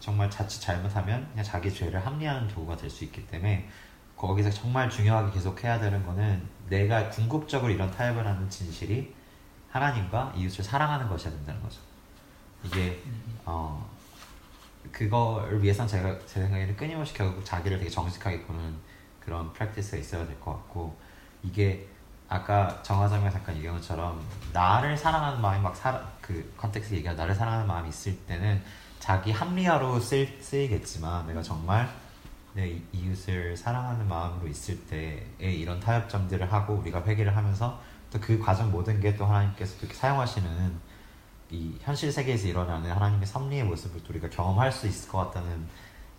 정말 자칫 잘못하면 그냥 자기 죄를 합리화하는 도구가 될 수 있기 때문에 거기서 정말 중요하게 계속 해야 되는 거는 내가 궁극적으로 이런 타협을 하는 진실이 하나님과 이웃을 사랑하는 것이어야 된다는 거죠. 이게 어 그걸 위해선 제가 제 생각에는 끊임없이 결국 자기를 되게 정직하게 보는 그런 프랙티스가 있어야 될 것 같고 이게 아까 정화장면 잠깐 얘기한 것처럼 나를 사랑하는 마음이 막 살아 그 context 얘기하 나를 사랑하는 마음이 있을 때는 자기 합리화로 쓰, 쓰이겠지만 내가 정말 내 이- 이웃을 사랑하는 마음으로 있을 때에 이런 타협점들을 하고 우리가 회개를 하면서 또 그 과정 모든 게 또 하나님께서 이렇게 사용하시는 이 현실 세계에서 일어나는 하나님의 섭리의 모습을 또 우리가 경험할 수 있을 것 같다는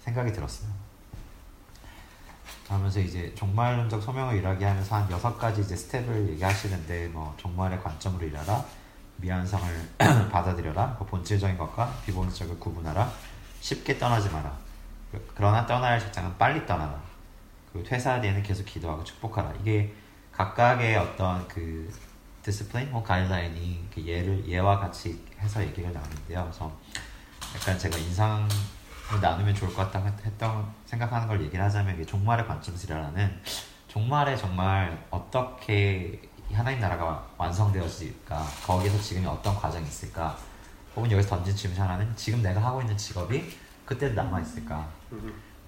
생각이 들었어요. 하면서 이제 종말론적 소명으로 일하기 하면서 한 여섯 가지 이제 step을 얘기하시는데 뭐 종말의 관점으로 일하라, 미완성을 받아들여라, 그 본질적인 것과 비본질적을 구분하라, 쉽게 떠나지 마라. 그- 그러나 떠나야 할 직장은 빨리 떠나라. 그리고 퇴사 뒤에는 계속 기도하고 축복하라. 이게 각각의 어떤 그 discipline 혹 가이드라인이 그 예를 예와 같이 해서 얘기를 나누는데요. 그래서 약간 제가 인상을 나누면 좋을 것 같다 했던 생각하는 걸 얘기를 하자면 이게 종말의 관점이라는 종말에 정말 어떻게 하나님 나라가 완성되어질까 거기서 지금이 어떤 과정이 있을까 혹은 여기서 던진 질문 중 하나는 지금 내가 하고 있는 직업이 그때 남아 있을까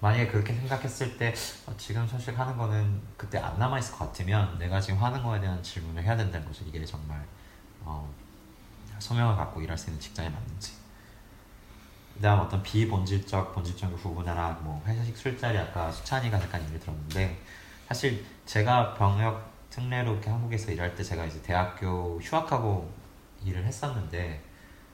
만약에 그렇게 생각했을 때 어, 지금 사실 하는 거는 그때 안 남아 있을 것 같으면 내가 지금 하는 거에 대한 질문을 해야 된다는 거죠. 이게 정말 어, 소명을 갖고 일할 수 있는 직장이 맞는지. 그다음 어떤 비본질적, 본질적인 부분이나 뭐 회식 술자리 아까 수찬이가 잠깐 얘기 들었는데 사실 제가 병역 특례로 이렇게 한국에서 일할 때 제가 이제 대학교 휴학하고 일을 했었는데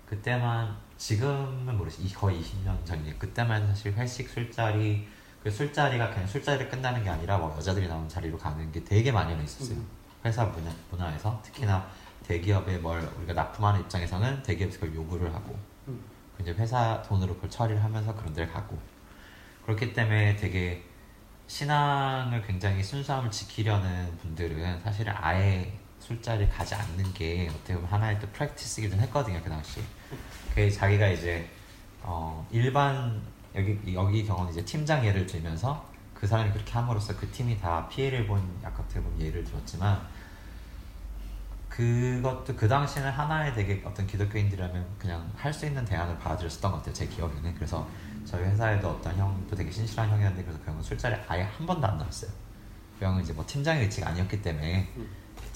그때만 지금은 모르겠어요. 이- 거의 20년 전이 그때만 사실 회식 술자리 그 술자리가 그냥 술자리를 끝나는 게 아니라 뭐 여자들이 나오는 자리로 가는 게 되게 많이 있었어요. 회사 문화, 문화에서 특히나 대기업에 뭘 우리가 납품하는 입장에서는 대기업에서 그걸 요구를 하고 음. 그 이제 회사 돈으로 그걸 처리를 하면서 그런 데를 가고 그렇기 때문에 되게 신앙을 굉장히 순수함을 지키려는 분들은 사실은 아예 술자리를 가지 않는 게 어떻게 보면 하나의 또 프랙티스이기도 했거든요 그 당시. 그 자기가 이제 어 일반 여기 여기 경우는 이제 팀장 예를 들면서 그 사람이 그렇게 함으로써 그 팀이 다 피해를 본 약간 어떻게 보면 예를 들었지만 그것도 그 당시는 하나의 되게 어떤 기독교인들이라면 그냥 할 수 있는 대안을 받아들였었던 것 같아요 제 기억에는 그래서 저희 회사에도 어떤 형도 되게 신실한 형이었는데 그래서 그 형은 술자리 에 아예 한 번도 안 나왔어요 그 형은 이제 뭐 팀장의 위치가 아니었기 때문에 음.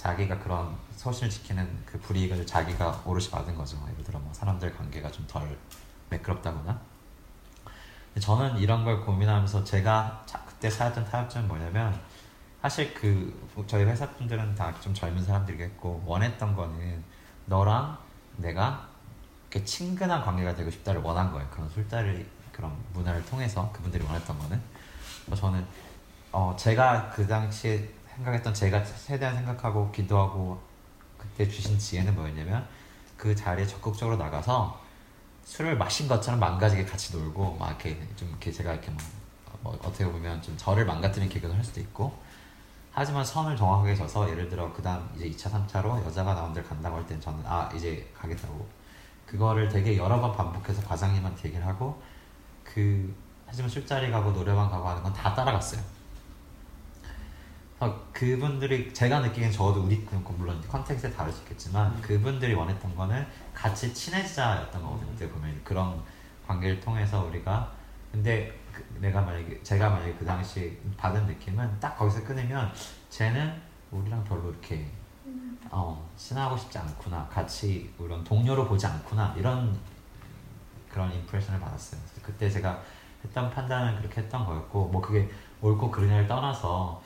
자기가 그런 서신을 지키는 그 불이익을 자기가 오롯이 받은 거죠 예를 들어 뭐 사람들 관계가 좀 덜 매끄럽다거나 저는 이런 걸 고민하면서 제가 자- 그때 찾았던 타협점은 뭐냐면 사실 그 저희 회사 분들은 다 좀 젊은 사람들이겠고 원했던 거는 너랑 내가 이렇게 친근한 관계가 되고 싶다를 원한 거예요. 그런 술자리 그런 문화를 통해서 그분들이 원했던 거는. 저는 어 제가 그 당시에 생각했던 제가 최대한 생각하고 기도하고 그때 주신 지혜는 뭐였냐면 그 자리에 적극적으로 나가서 술을 마신 것처럼 망가지게 같이 놀고 막 이렇게 좀 이렇게 제가 이렇게 뭐, 뭐 어떻게 보면 좀 저를 망가뜨리는 개그도 할 수도 있고. 하지만 선을 정확하게 져서 예를 들어 그 다음 이제 2차 3차로 여자가 나온 데를 간다고 할 땐 저는 아 이제 가겠다고. 그거를 되게 여러 번 반복해서 과장님한테 얘기를 하고 그 하지만 술자리 가고 노래방 가고 하는 건 다 따라갔어요 그래서 그분들이 제가 느끼기엔 저도 우리 그 물론 context에 다를 수 있겠지만 그분들이 원했던 거는 같이 친해지자였던 거거든요. 어떻게 보면 그런 관계를 통해서 우리가. 근데 그- 내가 만약에 제가 만약에 그 당시 받은 느낌은 딱 거기서 끊으면 쟤는 우리랑 별로 이렇게 어 친하고 싶지 않구나. 같이 이런 동료로 보지 않구나. 이런 그런 impression을 받았어요. 그때 제가 했던 판단은 그렇게 했던 거였고 뭐 그게 옳고 그르냐를 떠나서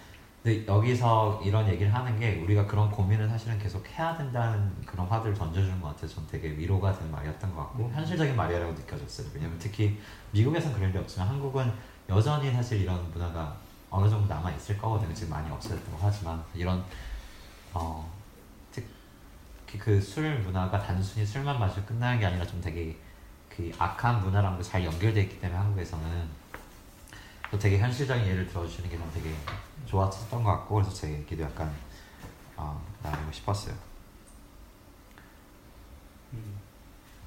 근데 여기서 이런 얘기를 하는 게 우리가 그런 고민을 사실은 계속 해야 된다는 그런 화두를 던져주는 것 같아요. 전 되게 위로가 되는 말이었던 것 같고 현실적인 말이라고 느껴졌어요. 왜냐면 특히 미국에선 그런 일이 없지만 한국은 여전히 사실 이런 문화가 어느 정도 남아 있을 거거든요. 지금 많이 없어졌다고 하지만 이런 어 특히 그 술 문화가 단순히 술만 마시고 끝나는 게 아니라 좀 되게 그 악한 문화랑도 잘 연결돼 있기 때문에 한국에서는 또 되게 현실적인 예를 들어주시는 게좀 되게 좋았었던 것 같고 그래서 제 얘기도 약간 어, 나누고 싶었어요.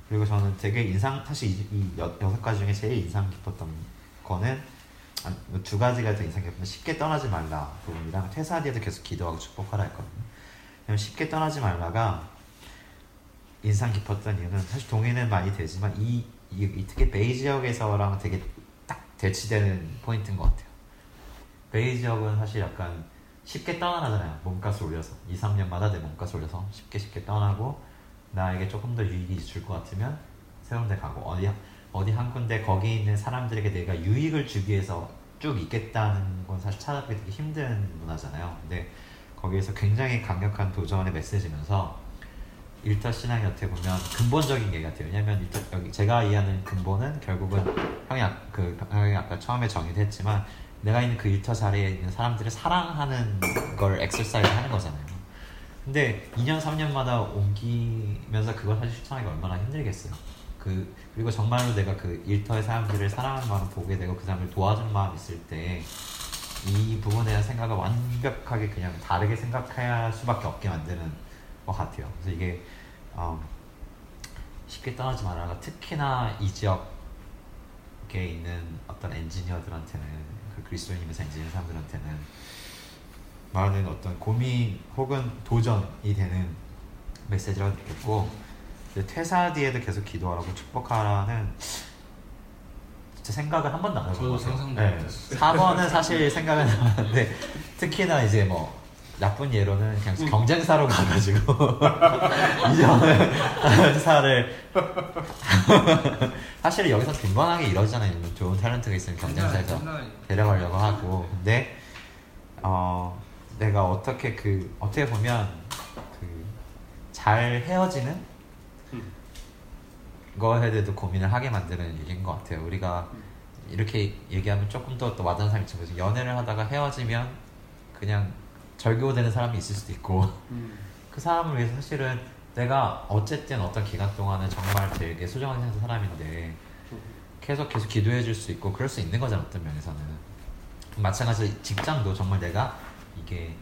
그리고 저는 되게 인상 사실 이, 이 여, 여섯 가지 중에 제일 인상 깊었던 거는 아, 뭐두 가지가 더 인상 깊었는데 쉽게 떠나지 말라 부분이랑 퇴사 뒤에도 계속 기도하고 축복하라 했거든요. 쉽게 떠나지 말라가 인상 깊었던 이유는 사실 동의는 많이 되지만 이, 이, 이 특히 베이 지역에서랑 되게 딱 대치되는 포인트인 것 같아요. 베이 지역은 사실 약간 쉽게 떠나잖아요. 몸값을 올려서 2, 3년마다 내 몸값을 올려서 쉽게 쉽게 떠나고 나에게 조금 더 유익이 줄 것 같으면 새로운 데 가고 어디 어디 한 군데 거기 있는 사람들에게 내가 유익을 주기 위해서 쭉 있겠다는 건 사실 찾아보기 되게 힘든 문화잖아요. 근데 거기에서 굉장히 강력한 도전의 메시지면서 일터 신앙이 어떻게 보면 근본적인 게 같아요. 왜냐면 일터 여기 제가 이해하는 근본은 결국은 형이 아, 그 형이 아까 처음에 정의도 했지만 내가 있는 그 일터 자리에 있는 사람들을 사랑하는 걸 엑서사이즈 하는 거잖아요. 근데 2년 3년마다 옮기면서 그걸 사실 실천하기가 얼마나 힘들겠어요. 그 그리고 정말로 내가 그 일터의 사람들을 사랑하는 마음을 보게 되고 그 사람을 도와주는 마음이 있을 때 이 부분에 대한 생각을 완벽하게 그냥 다르게 생각해야 할 수밖에 없게 만드는 것 같아요. 그래서 이게 어, 쉽게 떠나지 말아가 특히나 이 지역에 있는 어떤 엔지니어들한테는 그 그리스도인이면서 엔지니어 사람들한테는 많은 어떤 고민 혹은 도전이 되는 메시지라고 느꼈고 퇴사 뒤에도 계속 기도하라고 축복하라는 진짜 생각을 한 번도 안 해본 것 같아요. 네. 못했어요. 4번은 사실 생각은 해봤는데 특히나 이제 뭐 나쁜 예로는 그냥 경쟁사로 가가지고 이전을 회사를 사실 여기서 빈번하게 이러잖아요. 좋은 탤런트가 있으면 경쟁사에서 데려가려고 하고 근데 어 내가 어떻게 그 어떻게 보면 그 잘 헤어지는 음. 거에 대해서 고민을 하게 만드는 얘기인 것 같아요. 우리가 이렇게 얘기하면 조금 더 또 와닿는 사람이 있죠. 연애를 하다가 헤어지면 그냥 절교되는 사람이 있을 수도 있고. 음. 그 사람을 위해서 사실은 내가 어쨌든 어떤 기간 동안은 정말 되게 소중한 사람인데 계속 계속 기도해 줄 수 있고 그럴 수 있는 거잖아 어떤 면에서는. 마찬가지로 직장도 정말 내가 이게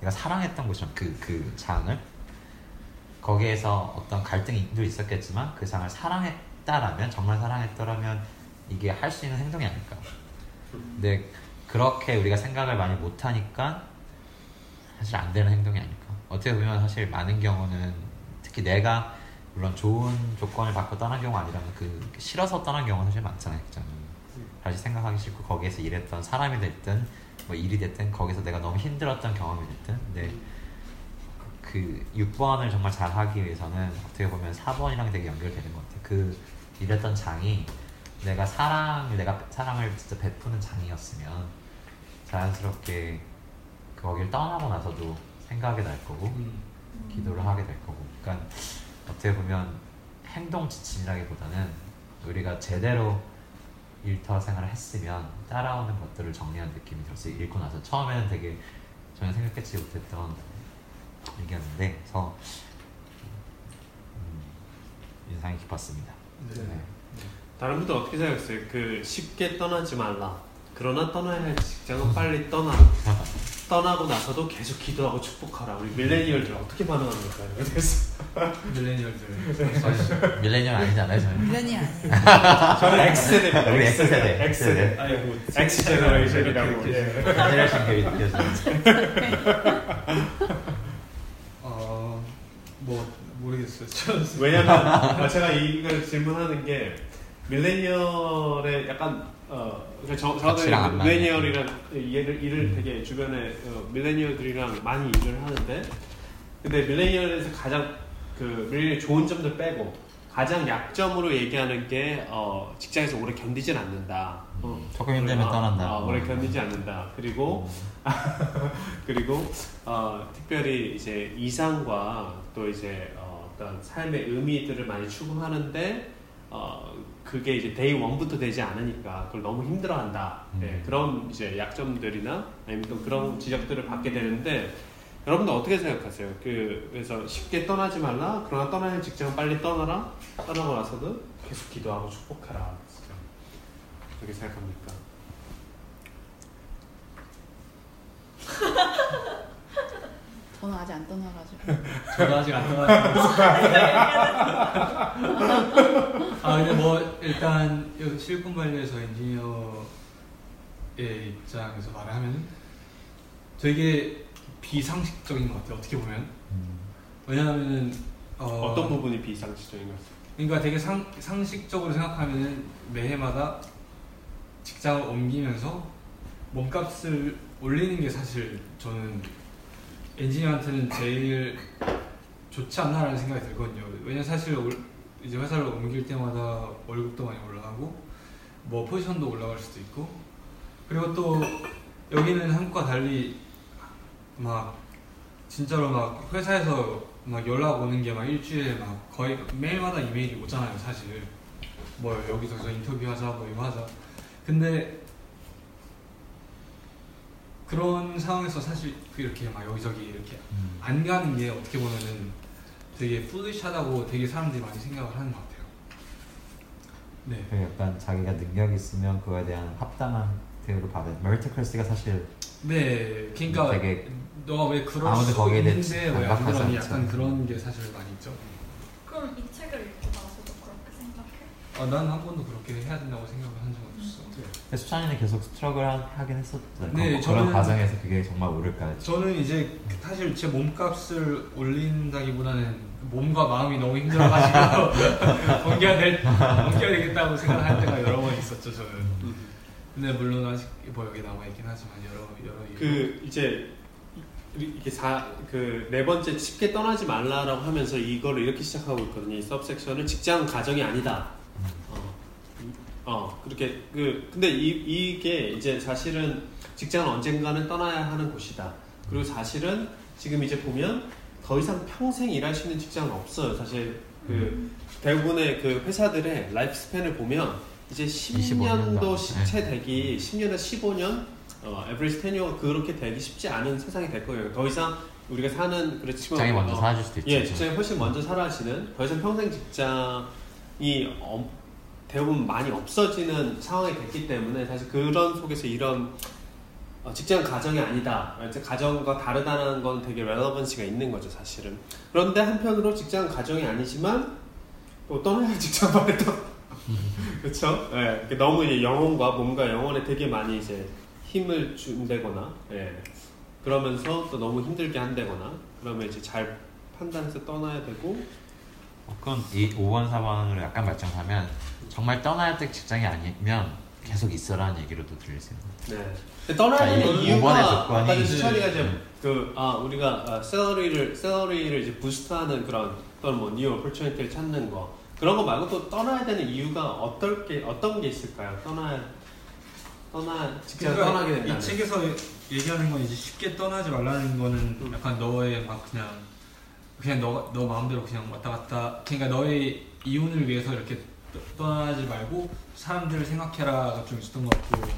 내가 사랑했던 곳이랑 그, 그 장을 거기에서 어떤 갈등도 있었겠지만 그 장을 사랑했다라면 정말 사랑했더라면 이게 할 수 있는 행동이 아닐까. 근데 그렇게 우리가 생각을 많이 못하니까 사실 안 되는 행동이 아닐까. 어떻게 보면 사실 많은 경우는 특히 내가 물론 좋은 조건을 받고 떠난 경우가 아니라면 그 싫어서 떠난 경우가 사실 많잖아요 직장은 다시 생각하기 싫고 거기에서 일했던 사람이 됐든 뭐 일이 됐든 거기서 내가 너무 힘들었던 경험이 됐든 근데 그 6번을 정말 잘 하기 위해서는 어떻게 보면 4번이랑 되게 연결되는 것 같아요. 그 일했던 장이 내가 사랑을 내가 사랑을 진짜 베푸는 장이었으면 자연스럽게 그 거기를 떠나고 나서도 생각이 날 거고 음. 기도를 하게 될 거고 그러니까 어떻게 보면 행동 지침이라기보다는 우리가 제대로 일터 생활을 했으면 따라오는 것들을 정리한 느낌이 들었어요 읽고 나서 처음에는 되게 전혀 생각했지 못했던 얘기였는데 그래서 음, 인상이 깊었습니다 네. 네. 다른 분들 어떻게 생각했어요? 그 쉽게 떠나지 말라. 그러나 떠나야 할 직장은 빨리 떠나. 떠나고 나서도 계속 기도하고 축복하라. 우리 밀레니얼들 어떻게 반응하는 걸까요? 그래서 밀레니얼들. 밀레니얼 아니잖아요 저는 미련이 아니에요. 저는 X세대입니다. 우리 X세대. X세대. 아니 뭐 X 제너레이션이라고. 예. generation gap이 느껴지는 어뭐 모르겠어요. 저는 왜냐면 어, 제가 이걸 질문하는 게 millennial의 약간 어 그러니까 저안 맞는. millennial이랑 일을 일을 되게 주변에 어, millennial들이랑 많이 일을 하는데 근데 millennial에서 가장 그 밀레니얼 좋은 점들 빼고 가장 약점으로 얘기하는 게 어, 직장에서 오래 견디진 않는다. 어, 조금 힘들면 어, 떠난다. 어, 오래 견디지 않는다. 그리고 그리고 어, 특별히 이제 이상과 또 이제 어, 어떤 삶의 의미들을 많이 추구하는데 어, 그게 이제 day one부터 되지 않으니까 그걸 너무 힘들어한다. 네, 음. 그런 이제 약점들이나 아니면 또 그런 지적들을 받게 되는데 여러분들 어떻게 생각하세요? 그 그래서 쉽게 떠나지 말라. 그러나 떠나야 할 직장은 빨리 떠나라. 떠나고 나서도 계속 기도하고 축복하라. 어떻게 생각합니까? 저는 아직 안 떠나가지고. 저도 아직 안 떠났어요. 아 근데 뭐 일단 실권 관리에서 엔지니어의 입장에서 말을 하면 되게 비상식적인 것 같아요. 어떻게 보면 음. 왜냐하면은 어, 어떤 부분이 비상식적인 것 같아요? 그러니까 되게 상, 상식적으로 생각하면은 매해마다 직장을 옮기면서 몸값을 올리는 게 사실 저는 엔지니어한테는 제일 좋지 않나라는 생각이 들거든요. 왜냐면 사실 올- 이제 회사를 옮길 때마다 월급도 많이 올라가고 뭐 포지션도 올라갈 수도 있고. 그리고 또 여기는 한국과 달리 막 진짜로 막 회사에서 막 연락 오는 게 막 일주일에 막 거의 매일마다 이메일이 오잖아요 사실. 뭐 여기서 인터뷰하자 뭐 이거 하자. 근데 그런 상황에서 사실 이렇게 막 여기저기 이렇게 음. 안 가는 게 어떻게 보면은 되게 푸드샷하고 되게 사람들이 많이 생각을 하는 것 같아요 네 그 약간 자기가 능력이 있으면 그거에 대한 합당한 대우를 받은 메리트클래스가 사실 네, 그러니까 되게 너가 왜 그럴 아무도 수 거기에 대해 있는데 왜안 반박하지 그러니. 약간 그런 게 사실 많이 있죠. 그럼 이 책을 읽고 나서도 그렇게 생각해? 아, 난한 번도 그렇게 해야 된다고 생각을 한 적 근데 수찬이는 계속 스트럭을 하- 하긴 했었잖아요. 네, 그- 저는- 과정에서 그게 정말 오를까. 저는 이제 사실 제 몸값을 올린다기보다는 몸과 마음이 너무 힘들어가지고 될 옮겨야 되겠다고 생각할 때가 여러 번 있었죠 저는. 근데 물론 아직 뭐 여기 남아 있긴 하지만 여러 여러. 그 이제 이렇게 그네 번째 쉽게 떠나지 말라라고 하면서 이거를 이렇게 시작하고 있거든요. 이 서브섹션은 직장 가정이 아니다. 어, 어 그렇게 그 근데 이 이게 이제 사실은 직장은 언젠가는 떠나야 하는 곳이다. 그리고 사실은 지금 이제 보면 더 이상 평생 일할 수 있는 직장은 없어요. 사실 그 대부분의 그 회사들의 life span을 보면 이제 25년 10년도 다. 채 되기 10년에서 15년 어, average tenure 그렇게 되기 쉽지 않은 세상이 될 거예요. 더 이상 우리가 사는 그렇지만 직장이 먼저 어, 사라질 수도 있죠. 예, 직장이 훨씬 먼저 사라지는 더 이상 평생 직장이 엄- 대부분 많이 없어지는 상황이 됐기 때문에 사실 그런 속에서 이런 어, 직장 가정이 아니다. 가정과 다르다는 건 되게 렐러번시가 있는 거죠, 사실은. 그런데 한편으로 직장 가정이 아니지만 또 떠나야 직장 말도 그렇죠? 예, 너무 이제 영혼과 몸과 영혼에 되게 많이 이제 힘을 준다거나, 예, 그러면서 또 너무 힘들게 한다거나, 그러면 이제 잘 판단해서 떠나야 되고, 어, 그건 이 5번 4번으로 약간 발전하면 정말 떠나야 될 직장이 아니면 계속 있어라는 얘기로도 들릴 수 있는 네. 떠나야 자, 되는 이- 이유가 아까 이제- 수찬이가 이제 음. 그아 우리가 아, salary를 salary를 이제 boost하는 그런 또는 뭐 new opportunity를 찾는 거 그런 거 말고 또 떠나야 되는 이유가 어떨 게 어떤 게 있을까요? 떠나 떠나 직장 그러니까 떠나게 된다는 이 책에서 얘기하는 건 이제 쉽게 떠나지 말라는 거는 약간 너의 막 그냥 그냥 너, 너 마음대로 그냥 왔다 갔다 그러니까 너의 이윤을 위해서 이렇게 떠- 떠나지 말고 사람들을 생각해라가 좀 있었던 것 같고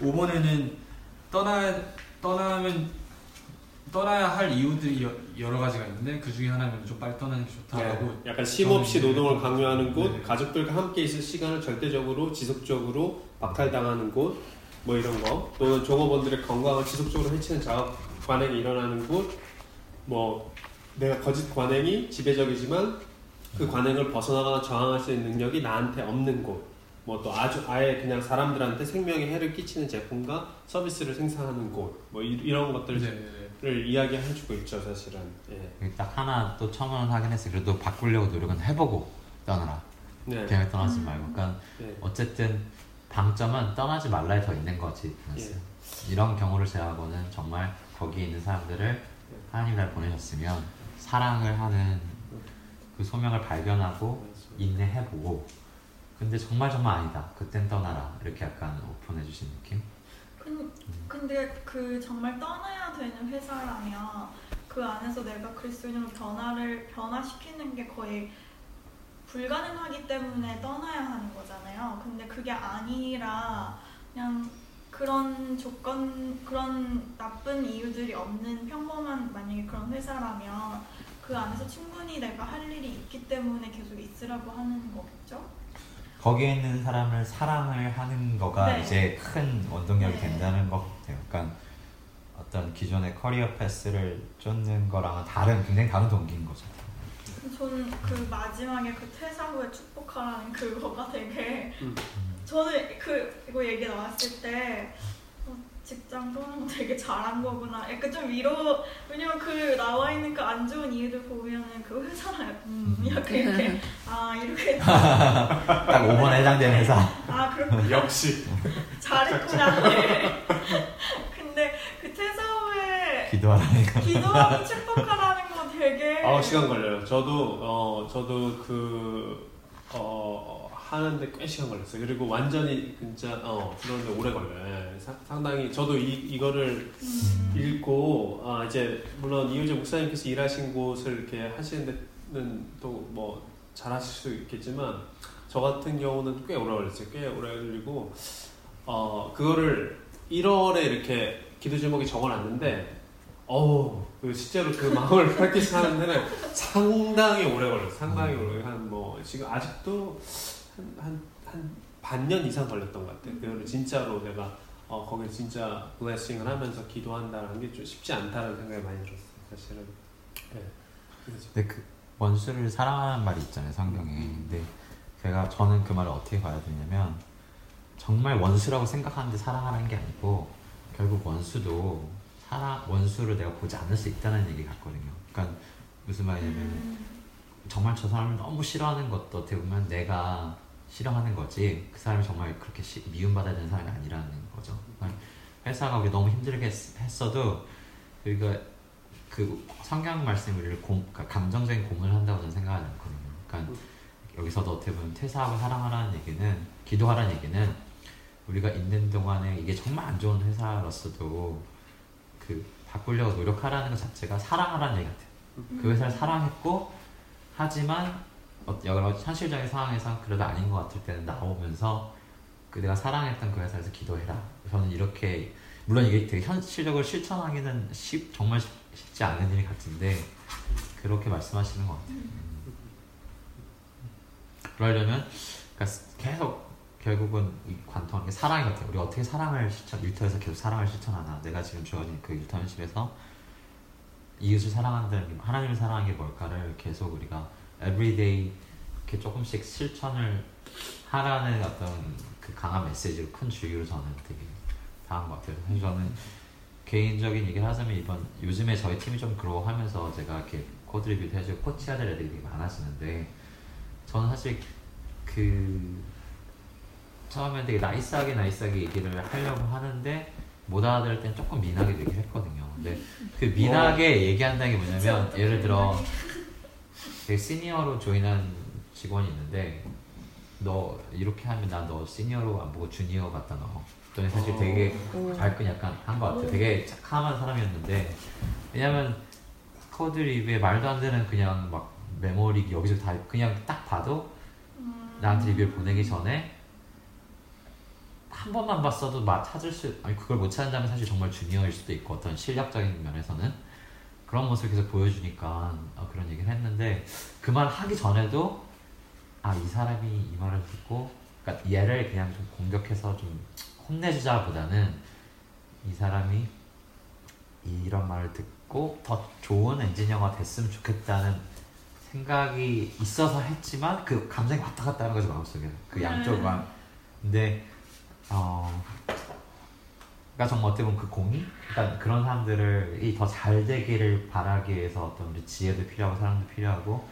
5번에는 떠나 떠나면 떠나야 할 이유들이 여, 여러 가지가 있는데 그 중에 하나는 좀 빨리 떠나는 게 좋다라고 네, 약간 쉼 없이 노동을 강요하는 곳, 네. 가족들과 함께 있을 시간을 절대적으로 지속적으로 박탈당하는 곳, 뭐 이런 거, 또는 종업원들의 건강을 지속적으로 해치는 작업 관행이 일어나는 곳, 뭐 내가 거짓 관행이 지배적이지만 그 관행을 벗어나거나 저항할 수 있는 능력이 나한테 없는 곳, 뭐 또 아주 아예 그냥 사람들한테 생명에 해를 끼치는 제품과 서비스를 생산하는 곳, 뭐 이, 이런 것들을 네, 네. 를 이야기해주고 있죠, 사실은. 예. 여기 딱 하나 또 첨언을 하긴 했어요. 그래도 바꾸려고 노력은 해보고 떠나라. 네. 그냥 떠나지 음. 말고. 그러니까 네. 어쨌든 방점은 떠나지 말라에 더 있는 거지. 예. 이런 경우를 제외하고는 정말 거기에 있는 사람들을 하나님 날 보내셨으면 사랑을 하는 그 소명을 발견하고 인내해보고 근데 정말 정말 아니다. 그땐 떠나라. 이렇게 약간 오픈해 주신 느낌? 근- 근데 그 정말 떠나야 되는 회사라면 그 안에서 내가 그리스도인으로 변화를 변화시키는 게 거의 불가능하기 때문에 떠나야 하는 거잖아요. 근데 그게 아니라 그냥 그런 조건 그런 나쁜 이유들이 없는 평범한 만약에 그런 회사라면 그 안에서 충분히 내가 할 일이 있기 때문에 계속 있으라고 하는 거겠죠? 거기에 있는 사람을 사랑을 하는 거가 네. 이제 큰 원동력이 네. 된다는 것 같아요. 그러니까 어떤 기존의 커리어 패스를 쫓는 거랑은 다른 굉장히 다른 동기인 거죠. 저는 그 마지막에 그 퇴사 후에 축복하라는 그거가 되게 음. 저는 그 이거 얘기 나왔을 때 어, 직장 떠나는 거 되게 잘한 거구나. 약간 좀 위로 왜냐면 그 나와 있는 그 안 좋은 이유들 보면은 그 회사랑 음 약간 이렇게 아 이렇게 딱 5번에 해당되는 회사. 아 그렇구나 역시. 잘했구나. 근데 그 퇴사 후에 기도하라니까. 기도하고 축복하라는 거 되게 아 시간 걸려요. 저도 어 저도 그 어, 하는데 꽤 시간 걸렸어요. 그리고 완전히 진짜 어 들었는데 오래 걸려요. 예, 사- 상당히 저도 이 이거를 음, 읽고 아 이제 물론 이효재 목사님께서 일하신 곳을 이렇게 하시는 데는 또 뭐 잘하실 수 있겠지만 저 같은 경우는 꽤 오래 걸렸어요. 꽤 오래 걸리고 어 그거를 1월에 이렇게 기도 제목이 적어놨는데 어우 그 실제로 그 마음을 프랙티스 하는 데는 상당히 오래 걸렸어요. 상당히 오래 한 뭐 지금 아직도 한한한 반년 이상 걸렸던 것 같아요. 그거를 진짜로 내가 어 거기 진짜 블레싱을 하면서 기도한다는 게 좀 쉽지 않다는 생각이 많이 들었어요. 사실은. 네. 근데 그 원수를 사랑하는 말이 있잖아요 성경에. 근데 제가 저는 그 말을 어떻게 봐야 되냐면 정말 원수라고 생각하는데 사랑하는 게 아니고 결국 원수도 사랑 원수를 내가 보지 않을 수 있다는 얘기 같거든요. 그러니까 무슨 말이냐면 음, 정말 저 사람을 너무 싫어하는 것도 어떻게 보면 내가 싫어하는 거지 그 사람이 정말 그렇게 시- 미움받아야 되는 사람이 아니라는 거죠. 그러니까 회사가 우리 너무 힘들게 했- 했어도 우리가 그 성경 말씀 우리를 공, 그러니까 감정적인 공을 한다고 저는 생각하지 않거든요. 그러니까 여기서도 어떻게 보면 퇴사하고 사랑하라는 얘기는 기도하라는 얘기는 우리가 있는 동안에 이게 정말 안 좋은 회사로서도 그 바꾸려고 노력하라는 것 자체가 사랑하라는 얘기 같아요. 그 회사를 사랑했고 하지만 어, 여러 현실적인 상황에서 그래도 아닌 것 같을 때는 나오면서 그 내가 사랑했던 그 회사에서 기도해라. 저는 이렇게 물론 이게 되게 현실적으로 실천하기는 쉽, 정말 쉽, 쉽지 않은 일 같은데 그렇게 말씀하시는 것 같아요. 음. 그러려면 그러니까 계속 결국은 이 관통하는 게 사랑인 것 같아요. 우리 어떻게 사랑을 실천, 일터에서 계속 사랑을 실천하나. 내가 지금 주어진 그 일터 현실에서 이웃을 사랑한다는 게, 하나님을 사랑하는 게 뭘까를 계속 우리가 everyday 이렇게 조금씩 실천을 하라는 어떤 그 강한 메시지로 큰 주제로 저는 되게 당한 것 같아요. 사실 저는 개인적인 얘기를 하자면 이번 요즘에 저희 팀이 좀 그러고 하면서 제가 이렇게 code review도 해주고 코치해야 될 애들이 되게 많아지는데 저는 사실 그 처음엔 되게 nice하게 nice하게 얘기를 하려고 하는데 못 알아들을 땐 조금 mean하게 얘기를 했거든요. 근데 그 mean하게 얘기한다는 게 뭐냐면 예를 들어 되게 시니어로 join한 직원이 있는데 너 이렇게 하면 나 너 시니어로 안 보고 주니어 같다 너. 그랬더니 사실 되게 오. 발끈 약간 한 것 같아. 되게 착함한 사람이었는데 왜냐면 code review에 말도 안 되는 그냥 막 메모리 여기저기 다 그냥 딱 봐도 음. 나한테 리뷰를 보내기 전에 한 번만 봤어도 막 찾을 수 아니 그걸 못 찾는다면 사실 정말 주니어일 수도 있고 어떤 실력적인 면에서는 그런 모습을 계속 보여주니까 어, 그런 얘기를 했는데 그 말 하기 전에도 아 이 사람이 이 말을 듣고 그러니까 얘를 그냥 좀 공격해서 좀 혼내주자보다는 이 사람이 이런 말을 듣고 더 좋은 엔지니어가 됐으면 좋겠다는 생각이 있어서 했지만 그 감정이 왔다 갔다 하는 거죠 마음속에 그 양쪽만 근데 어. 그러니까 정말 어떻게 보면 그 공이 그러니까 그런 사람들을 더 잘 되기를 바라기 위해서 어떤 우리 지혜도 필요하고 사랑도 필요하고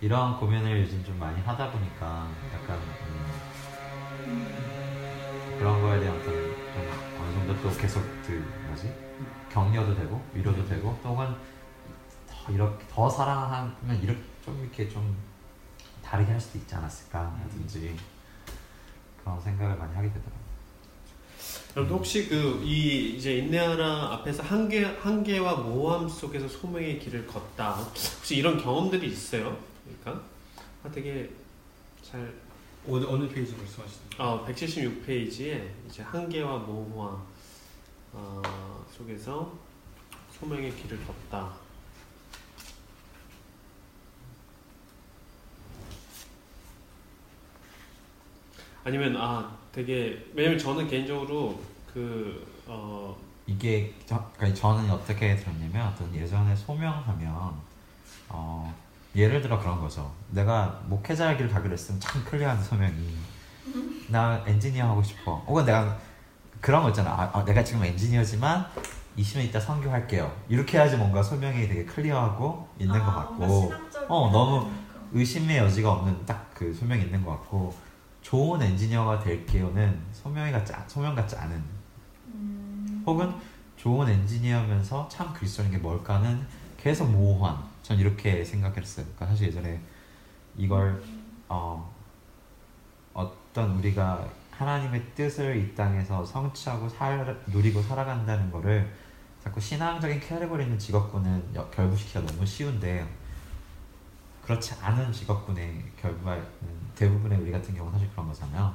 이러한 고민을 요즘 좀 많이 하다 보니까 약간 음, 그런 거에 대한 어떤 좀 어느 정도 또 계속 그 뭐지? 격려도 되고 위로도 되고 또 혹은 더 이렇게 더 사랑하면 이렇게 좀 이렇게 좀 다르게 할 수도 있지 않았을까 라든지 그런 생각을 많이 하게 되더라고요. 여러분 혹시 그 이 이제 인내하라 앞에서 한계 한계와 모함 속에서 소명의 길을 걷다 혹시 이런 경험들이 있어요? 그러니까 아, 되게 잘 어느, 어느 페이지 말씀하시는 어, 176페이지에 이제 한계와 모호함 어, 속에서 소명의 길을 걷다. 아니면 아 되게 왜냐면 저는 개인적으로 그 어, 이게 저, 그러니까 저는 어떻게 들었냐면 어떤 예전에 소명하면 어, 예를 들어 그런 거죠. 내가 목회자의 길을 가기로 했으면 참 clear한 소명이 나 엔지니어 하고 싶어. 혹은 내가 그런 거 있잖아. 아, 아, 내가 지금 엔지니어지만 20년 있다 선교할게요. 이렇게 해야지 뭔가 소명이 되게 clear하고 있는 것 아, 같고 뭔가 신앙적인 어, 너무 의심의 여지가 없는 딱 그 소명이 있는 것 같고 좋은 엔지니어가 될게요는 소명이 같지 않- 소명 같지 않은 음. 혹은 좋은 엔지니어면서 참 그리스도인 게 뭘까는 계속 모호한 전 이렇게 생각했어요. 그러니까 사실 예전에 이걸 어, 어떤 우리가 하나님의 뜻을 이 땅에서 성취하고 살, 누리고 살아간다는 거를 자꾸 신앙적인 캐러고리 있는 직업군은 여- 결부시키기가 너무 쉬운데 그렇지 않은 직업군의 결부가 대부분의 우리 같은 경우는 사실 그런 거잖아요.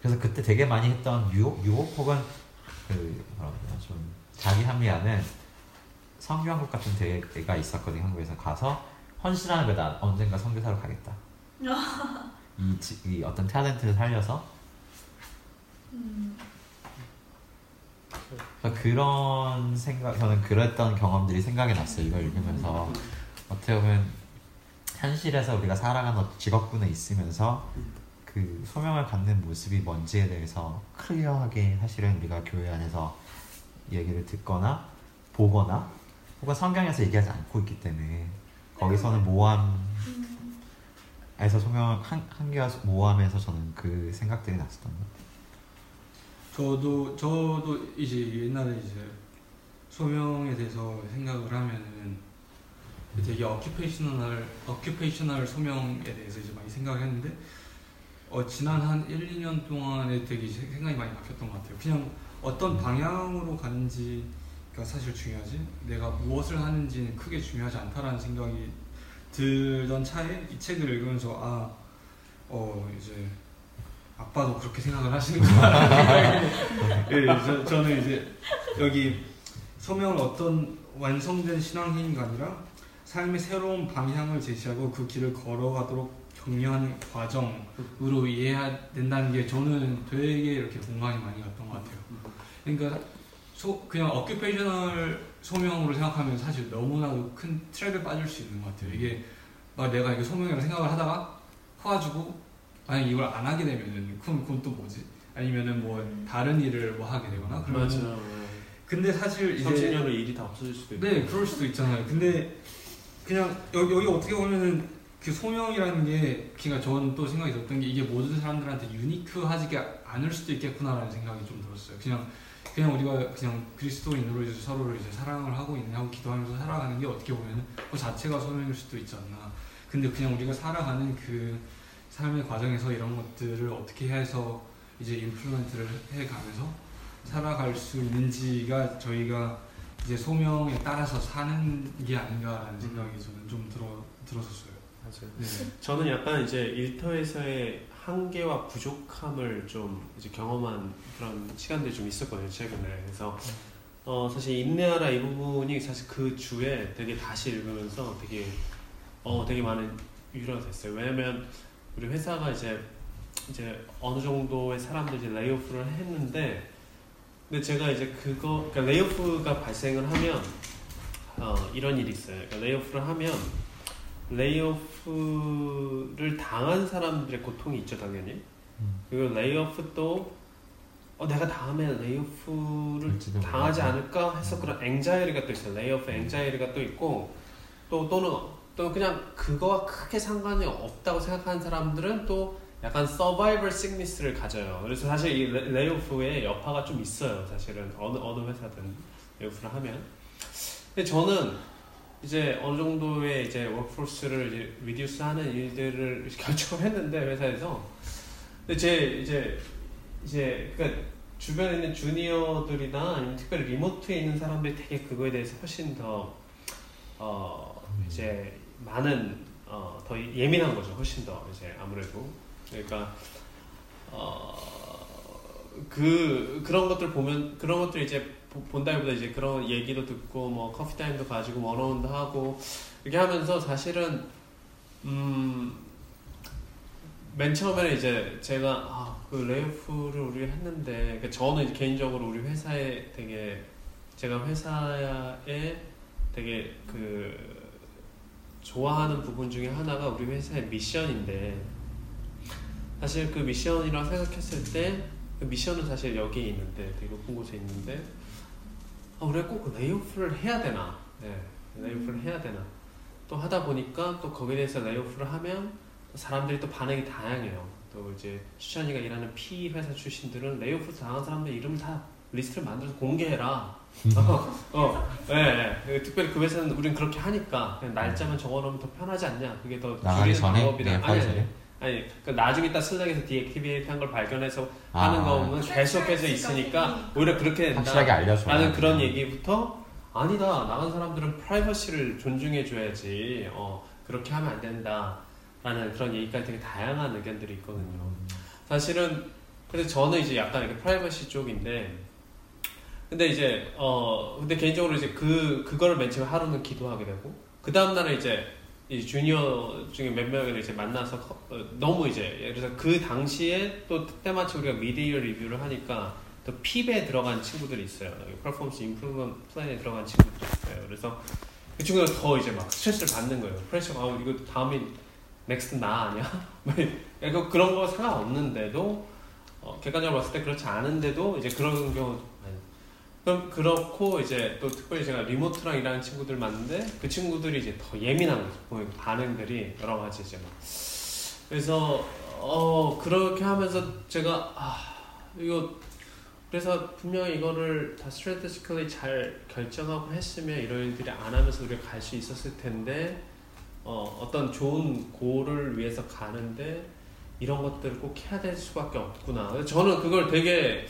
그래서 그때 되게 많이 했던 유혹, 유혹 혹은 그 뭐라 좀 자기 합리화는 성교한국 같은 대회가 있었거든요. 한국에서 가서 헌신하는 거다. 언젠가 선교사로 가겠다. 이, 지- 이 어떤 탤런트를 살려서 음. 그런 생각 저는 그랬던 경험들이 생각이 났어요. 이걸 읽으면서 어떻게 보면 현실에서 우리가 살아가는 직업군에 있으면서 그 소명을 갖는 모습이 뭔지에 대해서 클리어하게 사실은 우리가 교회 안에서 얘기를 듣거나 보거나 혹은 성경에서 얘기하지 않고 있기 때문에 거기서는 모함에서 소명 한, 한계와 모함에서 저는 그 생각들이 났었던 것 같아요. 저도 저도 이제 옛날에 이제 소명에 대해서 생각을 하면은 되게 어큐페이셔널 어큐페이셔널 소명에 대해서 이제 많이 생각했는데 어 지난 한 1, 2년 동안에 되게 생각이 많이 바뀌었던 것 같아요. 그냥 어떤 방향으로 가는지 사실 중요하지 내가 무엇을 하는지는 크게 중요하지 않다라는 생각이 들던 차에 이 책을 읽으면서 아 어 이제 아빠도 그렇게 생각을 하시는구나 예, 저, 저는 이제 여기 소명은 어떤 완성된 신앙행위가 아니라 삶의 새로운 방향을 제시하고 그 길을 걸어가도록 격려하는 과정으로 이해해야 된다는 게 저는 되게 이렇게 공감이 많이 갔던 것 같아요. 그러니까 소, 그냥 어큐페이셔널 소명으로 생각하면 사실 너무나도 큰 트랩에 빠질 수 있는 것 같아요. 이게 막 내가 이게 소명이라고 생각을 하다가 퍼가지고 만약 이걸 안 하게 되면은 그럼 그건 또 뭐지? 아니면은 뭐 다른 일을 뭐 하게 되거나 그러면 맞아요. 근데 사실 이제 30년 후 일이 다 없어질 수도 있고. 네, 그럴 수도 있잖아요. 근데 그냥 여기, 여기 어떻게 보면은 그 소명이라는 게 그러니까 저는 또 생각이 들었던 게 이게 모든 사람들한테 유니크하지 않을 수도 있겠구나라는 생각이 좀 들었어요. 그냥 그냥 우리가 그냥 그리스도인으로 이제 서로를 이제 사랑을 하고 있냐고 기도하면서 살아가는 게 어떻게 보면은 그 자체가 소명일 수도 있지 않나. 근데 그냥 우리가 살아가는 그 삶의 과정에서 이런 것들을 어떻게 해서 이제 임플루먼트를 해가면서 살아갈 수 있는지가 저희가 이제 소명에 따라서 사는 게 아닌가라는 생각이 저는 좀 들어 들었었어요. 맞아요. 네. 저는 약간 이제 일터에서의 한계와 부족함을 좀 이제 경험한 그런 시간들이 좀 있었거든요 최근에 그래서 어 사실 인내하라 이 부분이 사실 그 주에 되게 다시 읽으면서 되게 어 되게 많은 위로가 됐어요 왜냐면 우리 회사가 이제 이제 어느 정도의 사람들 이제 layoff를 했는데 근데 제가 이제 그거 그러니까 layoff가 발생을 하면 어 이런 일이 있어요 그러니까 layoff를 하면 layoff를 당한 사람들의 고통이 있죠 당연히 음. 그리고 layoff도 어, 내가 다음에 layoff를 당하지. 않을까 해서 그런 anxiety가 또 있어요 layoff anxiety가 또 있고 또 또는 또 그냥 그거와 크게 상관이 없다고 생각하는 사람들은 또 약간 survivor sickness를 가져요. 그래서 사실 이 레- layoff의 여파가 좀 있어요 사실은. 어느 어느 회사든 layoff를 하면. 근데 저는 이제 어느 정도의 이제 workforce를 이제 reduce하는 일들을 결정을 했는데 회사에서. 근데 제 이제 이제 그러니까 주변에 있는 주니어들이나 아니면 특별히 remote에 있는 사람들이 되게 그거에 대해서 훨씬 더 어, 이제 많은 어, 더 예민한 거죠. 훨씬 더 이제 아무래도 그러니까 어, 그 그런 것들 보면 그런 것들 이제 보- 본다기보다 이제 그런 얘기도 듣고 뭐 커피 타임도 가지고 원어원도 하고 이렇게 하면서 사실은 음, 맨 처음에는 이제 제가 아, 그 레이오프를 우리 했는데 그러니까 저는 개인적으로 우리 회사에 되게 제가 회사에 되게 그 좋아하는 부분 중에 하나가 우리 회사의 미션인데 사실 그 미션이라고 생각했을 때 그 미션은 사실 여기에 있는데 되게 높은 곳에 있는데 아, 우리가 꼭 layoff를 해야 되나? 네, layoff를 해야 되나? 또 하다 보니까 또 거기에 대해서 layoff를 하면 또 사람들이 또 반응이 다양해요. 또 이제 수찬이가 일하는 P 회사 출신들은 layoff 당한 사람들 이름 다 리스트를 만들어서 공개해라. 어, 어, 예, 예. 특별히 그 회사는 우린 그렇게 하니까 날짜만 적어놓으면 더 편하지 않냐? 그게 더 나가기 전에? 방법이다. 네, 아니 아니 아니 그 나중에 딱 Slack에서 deactivate 한 걸 발견해서 아, 하는 거면 계속해서 있으니까 오히려 그렇게 된다. 확실하게 알려줘야 라는 돼. 그런 얘기부터 아니다 나간 사람들은 프라이버시를 존중해 줘야지 어 그렇게 하면 안 된다 라는 그런 얘기까지 되게 다양한 의견들이 있거든요. 사실은 그래서 저는 이제 약간 이렇게 프라이버시 쪽인데 근데 이제 어 근데 개인적으로 이제 그 그거를 맨 처음에 하루는 기도하게 되고 그 다음 날에 이제 이 주니어 중에 몇 명을 이제 만나서 커- 어, 너무 이제 예를 들어서 그 당시에 또 때마침 우리가 mid-year review를 하니까 또 PIP에 들어간 친구들이 있어요. performance improvement plan에 들어간 친구들이 있어요. 그래서 그 친구들 더 이제 막 스트레스를 받는 거예요. pressure가 아, 이거 다음에 next 나 아니야? 뭐 그런 거 상관없는데도 어, 객관적으로 봤을 때 그렇지 않은데도 이제 그런 경우 그럼 그렇고 이제 또 특별히 제가 remote랑 일하는 친구들 많은데 그 친구들이 이제 더 예민한 거죠. 보면 반응들이 여러 가지 이제 막 그래서 어 그렇게 하면서 제가 아 이거 그래서 분명히 이거를 다 strategically 잘 결정하고 했으면 이런 일들이 안 하면서 우리가 갈 수 있었을 텐데 어 어떤 좋은 고를 위해서 가는데 이런 것들을 꼭 해야 될 수밖에 없구나. 저는 그걸 되게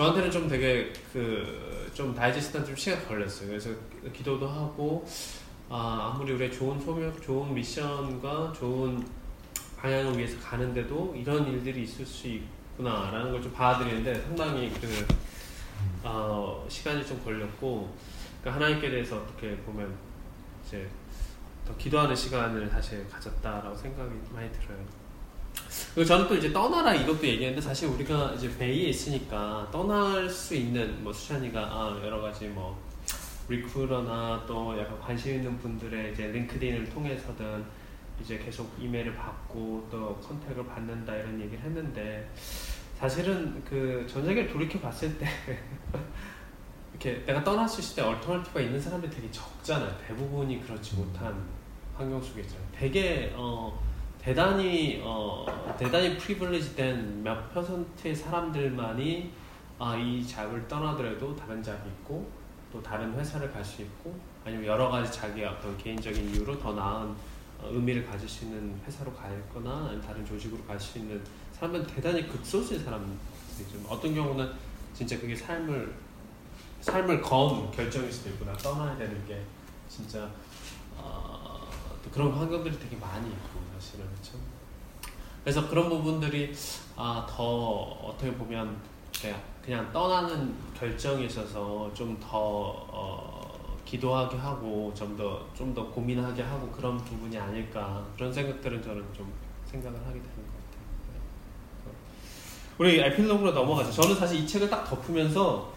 저한테는 좀 되게 그 좀 다이제스트한 좀 시간 걸렸어요. 그래서 기도도 하고 아, 아무리 우리의 좋은 소명, 좋은 미션과 좋은 방향을 위해서 가는데도 이런 일들이 있을 수 있구나라는 걸 좀 받아들이는데 상당히 그 어, 시간이 좀 걸렸고 그러니까 하나님께 대해서 어떻게 보면 이제 더 기도하는 시간을 사실 가졌다라고 생각이 많이 들어요. 그리고 저는 또 이제 떠나라 이것도 얘기했는데 사실 우리가 이제 Bay에 있으니까 떠날 수 있는 뭐 수찬이가 아, 여러 가지 뭐 recruiter나 또 약간 관심 있는 분들의 이제 LinkedIn을 통해서든 이제 계속 이메일을 받고 또 contact을 받는다 이런 얘기를 했는데 사실은 그 전 세계를 돌이켜 봤을 때 이렇게 내가 있을 때 alternative가 있는 사람들이 되게 적잖아요. 대부분이 그렇지 못한 환경 속에 있잖아요. 되게 어 대단히 어 대단히 프리빌리지된 몇 퍼센트의 사람들만이 아 이 잡을 떠나더라도 다른 잡이 있고 또 다른 회사를 갈 수 있고 아니면 여러 가지 자기의 어떤 개인적인 이유로 더 나은 어, 의미를 가질 수 있는 회사로 가거나 아니면 다른 조직으로 갈 수 있는 사람은 대단히 극소수의 사람들이죠. 어떤 경우는 진짜 그게 삶을 삶을 건 결정일 수도 있고 나 떠나야 되는 게 진짜 어, 또 그런 환경들이 되게 많이 있고 사실은 그렇죠. 그래서 그런 부분들이 아, 더 어떻게 보면 그냥, 떠나는 결정에 있어서 좀더 어, 기도하게 하고 좀 더 좀 더 고민하게 하고 그런 부분이 아닐까 그런 생각들은 저는 좀 생각을 하게 되는 것 같아요. 네. 우리 에필로그로 넘어가죠. 저는 사실 이 책을 딱 덮으면서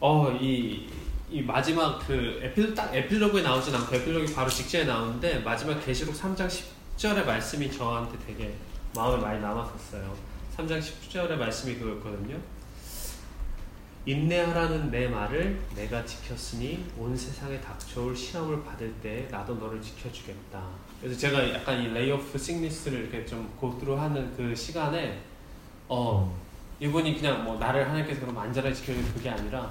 어, 이, 이 마지막 그 에필, 딱 에필로그에 나오진 않고 에필로그 바로 직전에 나오는데 마지막 계시록 3장 10 절의 말씀이 저한테 되게 마음에 많이 남았었어요. 3장 10절의 말씀이 그거였거든요. 인내하라는 내 말을 내가 지켰으니 온 세상에 닥쳐올 시험을 받을 때 나도 너를 지켜주겠다. 그래서 제가 약간 이 레이오프 식니스를 이렇게 좀 고트로하는 그 시간에 어 이분이 그냥 뭐 나를 하나님께서 그럼 안전하게 지켜주는 그게 아니라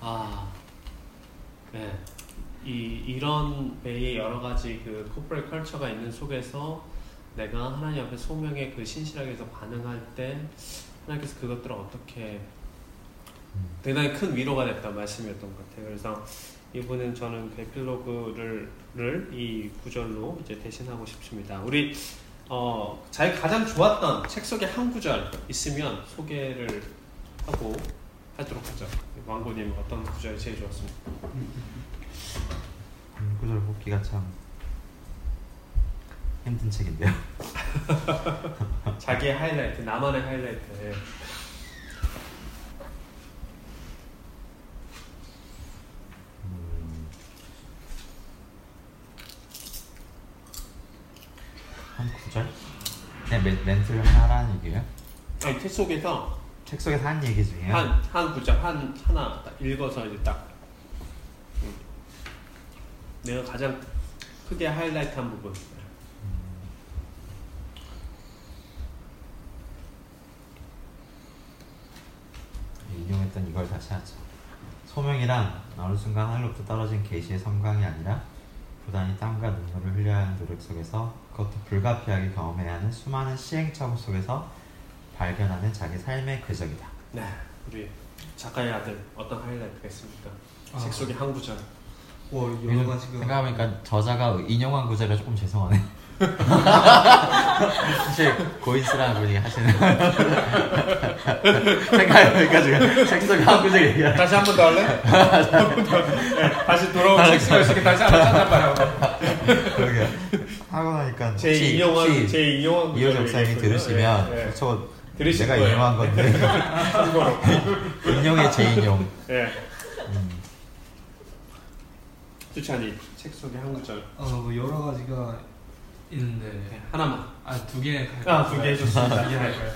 아, 네. 이, 이런 배의 여러 가지 그 코퍼레 컬처가 있는 속에서 내가 하나님 앞에 소명에 그 신실하게 해서 반응할 때 하나님께서 그것들을 어떻게 대단히 큰 위로가 됐던 말씀이었던 것 같아요. 그래서 이분은 저는 그 에필로그를 이 구절로 이제 대신하고 싶습니다. 우리 어, 자기 가장 좋았던 책 속에 한 구절 있으면 소개를 하고 하도록 하죠. 왕고님 어떤 구절이 제일 좋았습니까? 음, 구절 뽑기가 참 힘든 책인데요. 자기의 하이라이트, 나만의 하이라이트. 예. 음, 한 구절? 그냥 멘, 멘트를 하라는 얘기예요? 아니 책 속에서 책 속에서 한 얘기 중에요? 한한 구절 한 하나 딱 읽어서 이제 딱 음. 내가 가장 크게 하이라이트한 부분. 인용했던 이걸 다시 하죠. 소명이란 어느 순간 하늘로부터 떨어진 계시의 성광이 아니라 부단히 땀과 눈물을 흘려야 하는 노력 속에서 그것도 불가피하게 경험해야 하는 수많은 시행착오 속에서 발견하는 자기 삶의 궤적이다. 네, 우리 작가의 아들 어떤 하이라이트가 있습니까? 아. 책 속에 한 구절. 와 여러 가지가 생각해보니까 저자가 인용한 구절이 조금 죄송하네. 사실 고인스라는 분이 하시는 생각해보니까 지금 책 속에 한 구절 얘기하 다시 한 번 더 할래? 한 번 더. 네, 다시 돌아온 책 속에 있으니까 다시 한번 찾아봐요. 그러게 하고 나니까 제 인용한 제 인용한 목사님이 얘기했거든요. 들으시면 네, 네. 저 들으실 내가 거예요. 인용한 건데. 인용의 재인용 네. 음, 수찬이 책 속에 한 구절. 어, 여러 가지가 있는데 네, 하나만. 아두개 아, 두개 해줬습니다. 두개 할까요?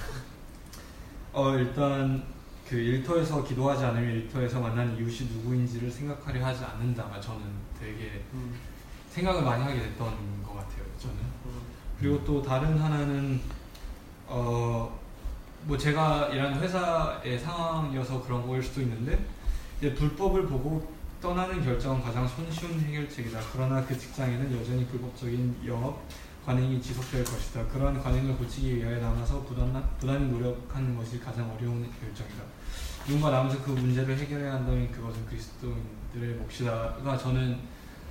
어 일단 그 일터에서 기도하지 않으면 일터에서 만난 이웃이 누구인지를 생각하려 하지 않는다. 저는 되게 음. 생각을 많이 하게 됐던 것 같아요. 저는. 그리고 또 다른 하나는 어 뭐 제가 일하는 회사의 상황이어서 그런 거일 수도 있는데 이제 불법을 보고 떠나는 결정은 가장 손쉬운 해결책이다. 그러나 그 직장에는 여전히 불법적인 영업 관행이 지속될 것이다. 그러한 관행을 고치기 위하여 남아서 부단, 부단히 노력하는 것이 가장 어려운 결정이다. 누군가 나면서 그 문제를 해결해야 한다면 그것은 그리스도인들의 몫이다가 저는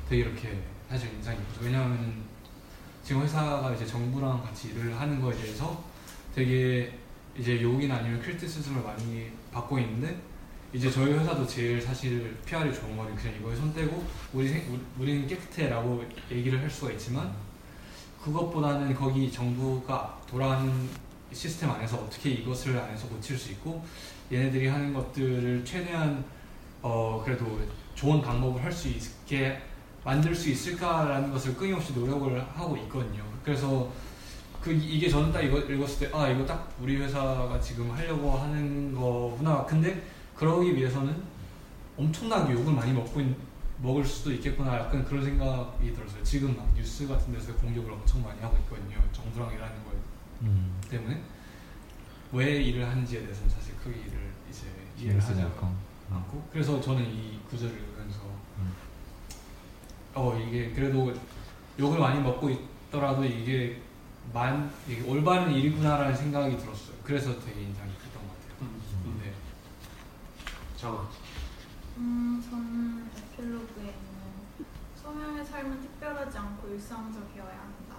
되게 이렇게 사실 인상이 깊어서 왜냐하면 지금 회사가 이제 정부랑 같이 일을 하는 거에 대해서 되게 이제 욕이나 아니면 크리티시즘을 많이 받고 있는데 이제 저희 회사도 제일 사실 PR이 좋은 거는 그냥 이거에 손 떼고 우리 우리는 깨끗해라고 얘기를 할 수가 있지만 그것보다는 거기 정부가 돌아가는 시스템 안에서 어떻게 이것을 안에서 고칠 수 있고 얘네들이 하는 것들을 최대한 어 그래도 좋은 방법을 할 수 있게 만들 수 있을까라는 것을 끊임없이 노력을 하고 있거든요. 그래서 그 이게 저는 딱 읽었을 때 아 이거 딱 우리 회사가 지금 하려고 하는 거구나. 근데 그러기 위해서는 엄청나게 욕을 많이 먹고 있- 먹을 수도 있겠구나. 약간 그런 생각이 들었어요. 지금 막 뉴스 같은 데서 공격을 엄청 많이 하고 있거든요. 정부랑 일하는 거 음. 때문에 왜 일을 하는지에 대해서는 사실 크게 일을 이제 이해를 하지 않고. 않고 그래서 저는 이 구절을 읽으면서 음. 어 이게 그래도 욕을 많이 먹고 있더라도 이게 만 이게 올바른 일이구나라는 생각이 들었어요. 그래서 되게 인상이 깊었던 것 같아요. 음, 음. 네. 정아. 음, 저는 에필로그에 있는 소명의 삶은 특별하지 않고 일상적이어야 한다.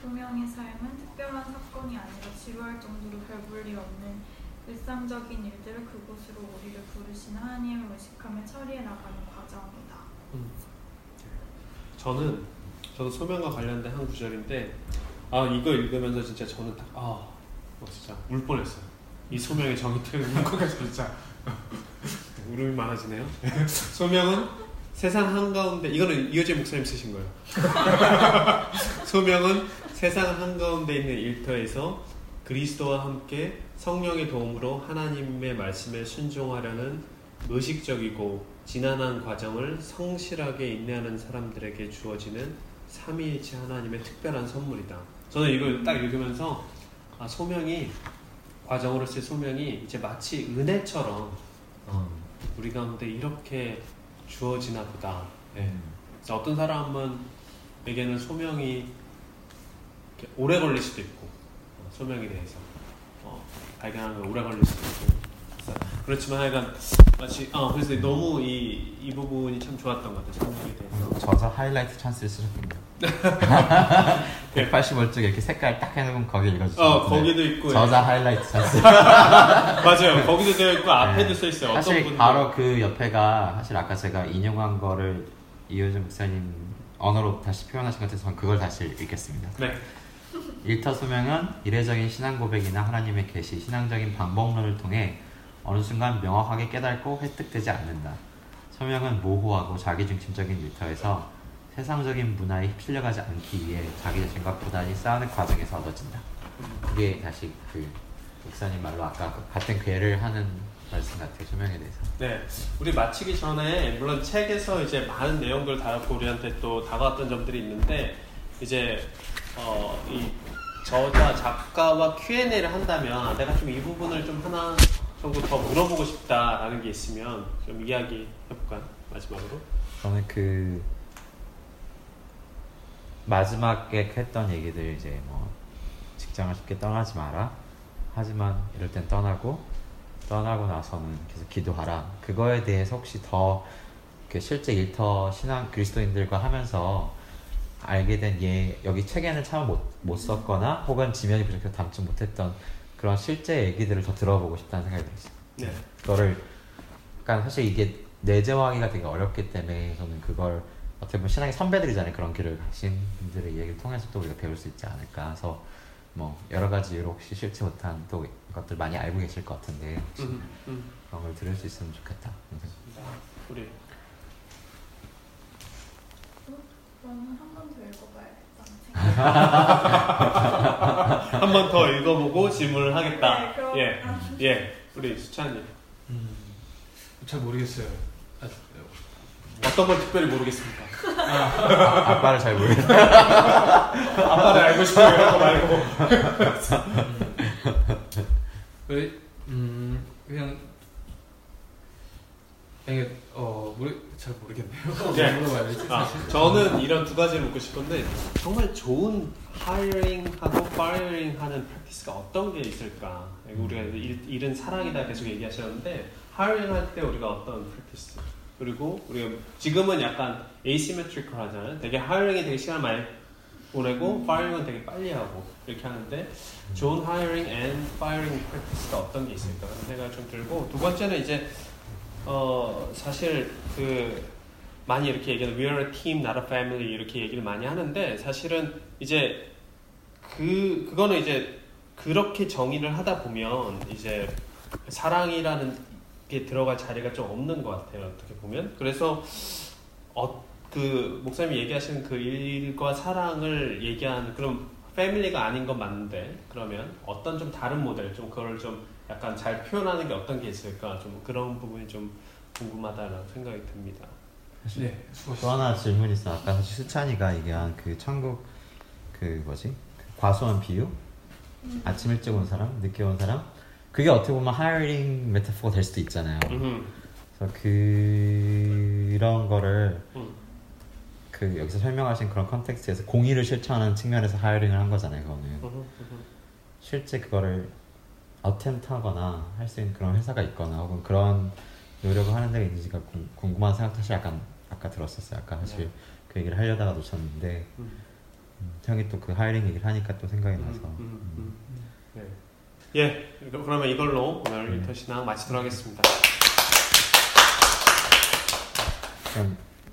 소명의 삶은 특별한 사건이 아니라 지루할 정도로 별 볼일 없는 일상적인 일들을 그곳으로 우리를 부르신 하나님을 의식하며 처리해 나가는 과정이다. 음. 저는 저도 소명과 관련된 한 구절인데 아 이거 읽으면서 진짜 저는 딱아 어, 진짜 울 뻔했어요. 이 소명의 정의를 울컥해서 진짜 울음이 많아지네요. 소명은 세상 한가운데 이거는 이효재 목사님 쓰신 거예요. 소명은 세상 한가운데 있는 일터에서 그리스도와 함께 성령의 도움으로 하나님의 말씀에 순종하려는 의식적이고 지난한 과정을 성실하게 인내하는 사람들에게 주어지는 삼위일체 하나님의 특별한 선물이다. 저는 이걸 딱 읽으면서 아, 소명이 과정으로서의 소명이 이제 마치 은혜처럼 어, 우리 가운데 이렇게 주어지나 보다. 예. 그래서 어떤 사람은에게는 소명이 오래 걸릴 수도 있고 어, 소명에 대해서 어, 발견하면 오래 걸릴 수도 있고 그렇지만 하여간 마치 어, 그래서 너무 이, 이 부분이 참 좋았던 것 같아요 소명에 대해서 저서 하이라이트 찬스를 쓰셨군요. 185쪽 이렇게 색깔 딱 해놓으면 거기 읽어주시죠. 어 거기도 있고 저자 하이라이트 찬스. 맞아요 거기도 되어 있고 앞에도 네. 써 있어요 어떤 사실 분은 바로 그 옆에가 사실 아까 제가 인용한 거를 이효준 목사님 언어로 다시 표현하신 것 같아서 그걸 다시 읽겠습니다. 네 일터 소명은 이례적인 신앙 고백이나 하나님의 계시, 신앙적인 방법론을 통해 어느 순간 명확하게 깨닫고 획득되지 않는다. 소명은 모호하고 자기중심적인 일터에서 세상적인 문화에 휩쓸려가지 않기 위해 자기 자신과 고단히 싸우는 과정에서 얻어진다. 그게 다시 그 목사님 말로 아까 그 같은 괴를 하는 말씀 같아요. 소명에 대해서. 네, 우리 마치기 전에 물론 책에서 이제 많은 내용들 다뤘고 우리한테 또 다가왔던 점들이 있는데 이제 어, 이 저자 작가와 Q&A를 한다면 내가 좀 이 부분을 좀 하나 정도 더 물어보고 싶다라는 게 있으면 좀 이야기 해볼까요? 마지막으로. 저는 그 마지막에 했던 얘기들 이제 뭐 직장을 쉽게 떠나지 마라. 하지만 이럴 땐 떠나고 떠나고 나서는 계속 기도하라. 그거에 대해서 혹시 더그 실제 일터 신앙 그리스도인들과 하면서 알게 된 예, 여기 책에는 참 못 못 썼거나 혹은 지면이 부족해서 담지 못했던 그런 실제 얘기들을 더 들어보고 싶다는 생각이 들었어요. 네. 그거를 그러니까 사실 이게 내재화하기가 되게 어렵기 때문에 저는 그걸 어떻게 보면 신앙의 선배들이잖아요 그런 길을 가신 분들의 얘기를 통해서 또 우리가 배울 수 있지 않을까 해서 뭐 여러 가지 이유로 혹시 싫지 못한 또 것들 많이 알고 계실 것 같은데 혹시 음, 음. 그런 걸 들을 수 있으면 좋겠다 우리 저는 한 번 더 읽어보고 질문을 하겠다. 네, 그럼- 예, 예, 우리 수찬님 음, 잘 모르겠어요. 아, 어떤 걸 특별히 모르겠습니까? 아, 아 빠를 잘 모르겠어 아빠를 알고 싶어요 말고. 왜, 음, 그냥, 이게, 어, 모르, 잘 모르겠네요. 네. 물어봐야 되지? 아, 저는 이런 두 가지를 묻고 싶은데 정말 좋은 hiring하고 firing하는 프랙티스가 어떤 게 있을까? 우리가 일, 일은 사랑이다 계속 얘기하셨는데 hiring할 때 우리가 어떤 프랙티스? 그리고 우리가 지금은 약간 asymmetrical 하잖아요. 되게 hiring에 되게 시간 많이 보내고 firing은 되게 빨리 하고 이렇게 하는데 좋은 hiring and firing practice가 어떤 게 있을까 그런 생각이 좀 들고 두 번째는 이제 어 사실 그 많이 이렇게 얘기하는 we are a team, not a family 이렇게 얘기를 많이 하는데 사실은 이제 그 그거는 이제 그렇게 정의를 하다 보면 이제 사랑이라는 게 들어갈 자리가 좀 없는 것 같아요 어떻게 보면. 그래서 어 그 목사님이 얘기하시는 그 일과 사랑을 얘기하는 그런 패밀리가 아닌 건 맞는데 그러면 어떤 좀 다른 모델 좀 그걸 좀 약간 잘 표현하는 게 어떤 게 있을까 좀 그런 부분이 좀 궁금하다는 생각이 듭니다. 네, 또. 하나 질문 있어. 아까 사실 수찬이가 얘기한 그 천국 그 뭐지 그 과수원 비유 아침 일찍 온 사람, 늦게 온 사람 그게 어떻게 보면 hiring 메타포가 될 수도 있잖아요. 음흠. 그래서 그런 거를 음. 그 여기서 설명하신 그런 context에서 공의를 실천하는 측면에서 hiring을 한 거잖아요. 그거는. 음흠. 실제 그거를 attempt하거나 할 수 있는 그런 회사가 있거나 혹은 그런 노력을 하는 데가 있는지가 궁- 궁금한 생각도 사실 약간 아까 들었었어요. 아까 사실 네. 그 얘기를 하려다가 놓쳤는데 음. 음, 형이 또 그 하이링 얘기를 하니까 또 생각이 나서 음, 음, 음. 네. 예, 그러면 이걸로 오늘 네. 인터신앙 마치도록 하겠습니다. 그럼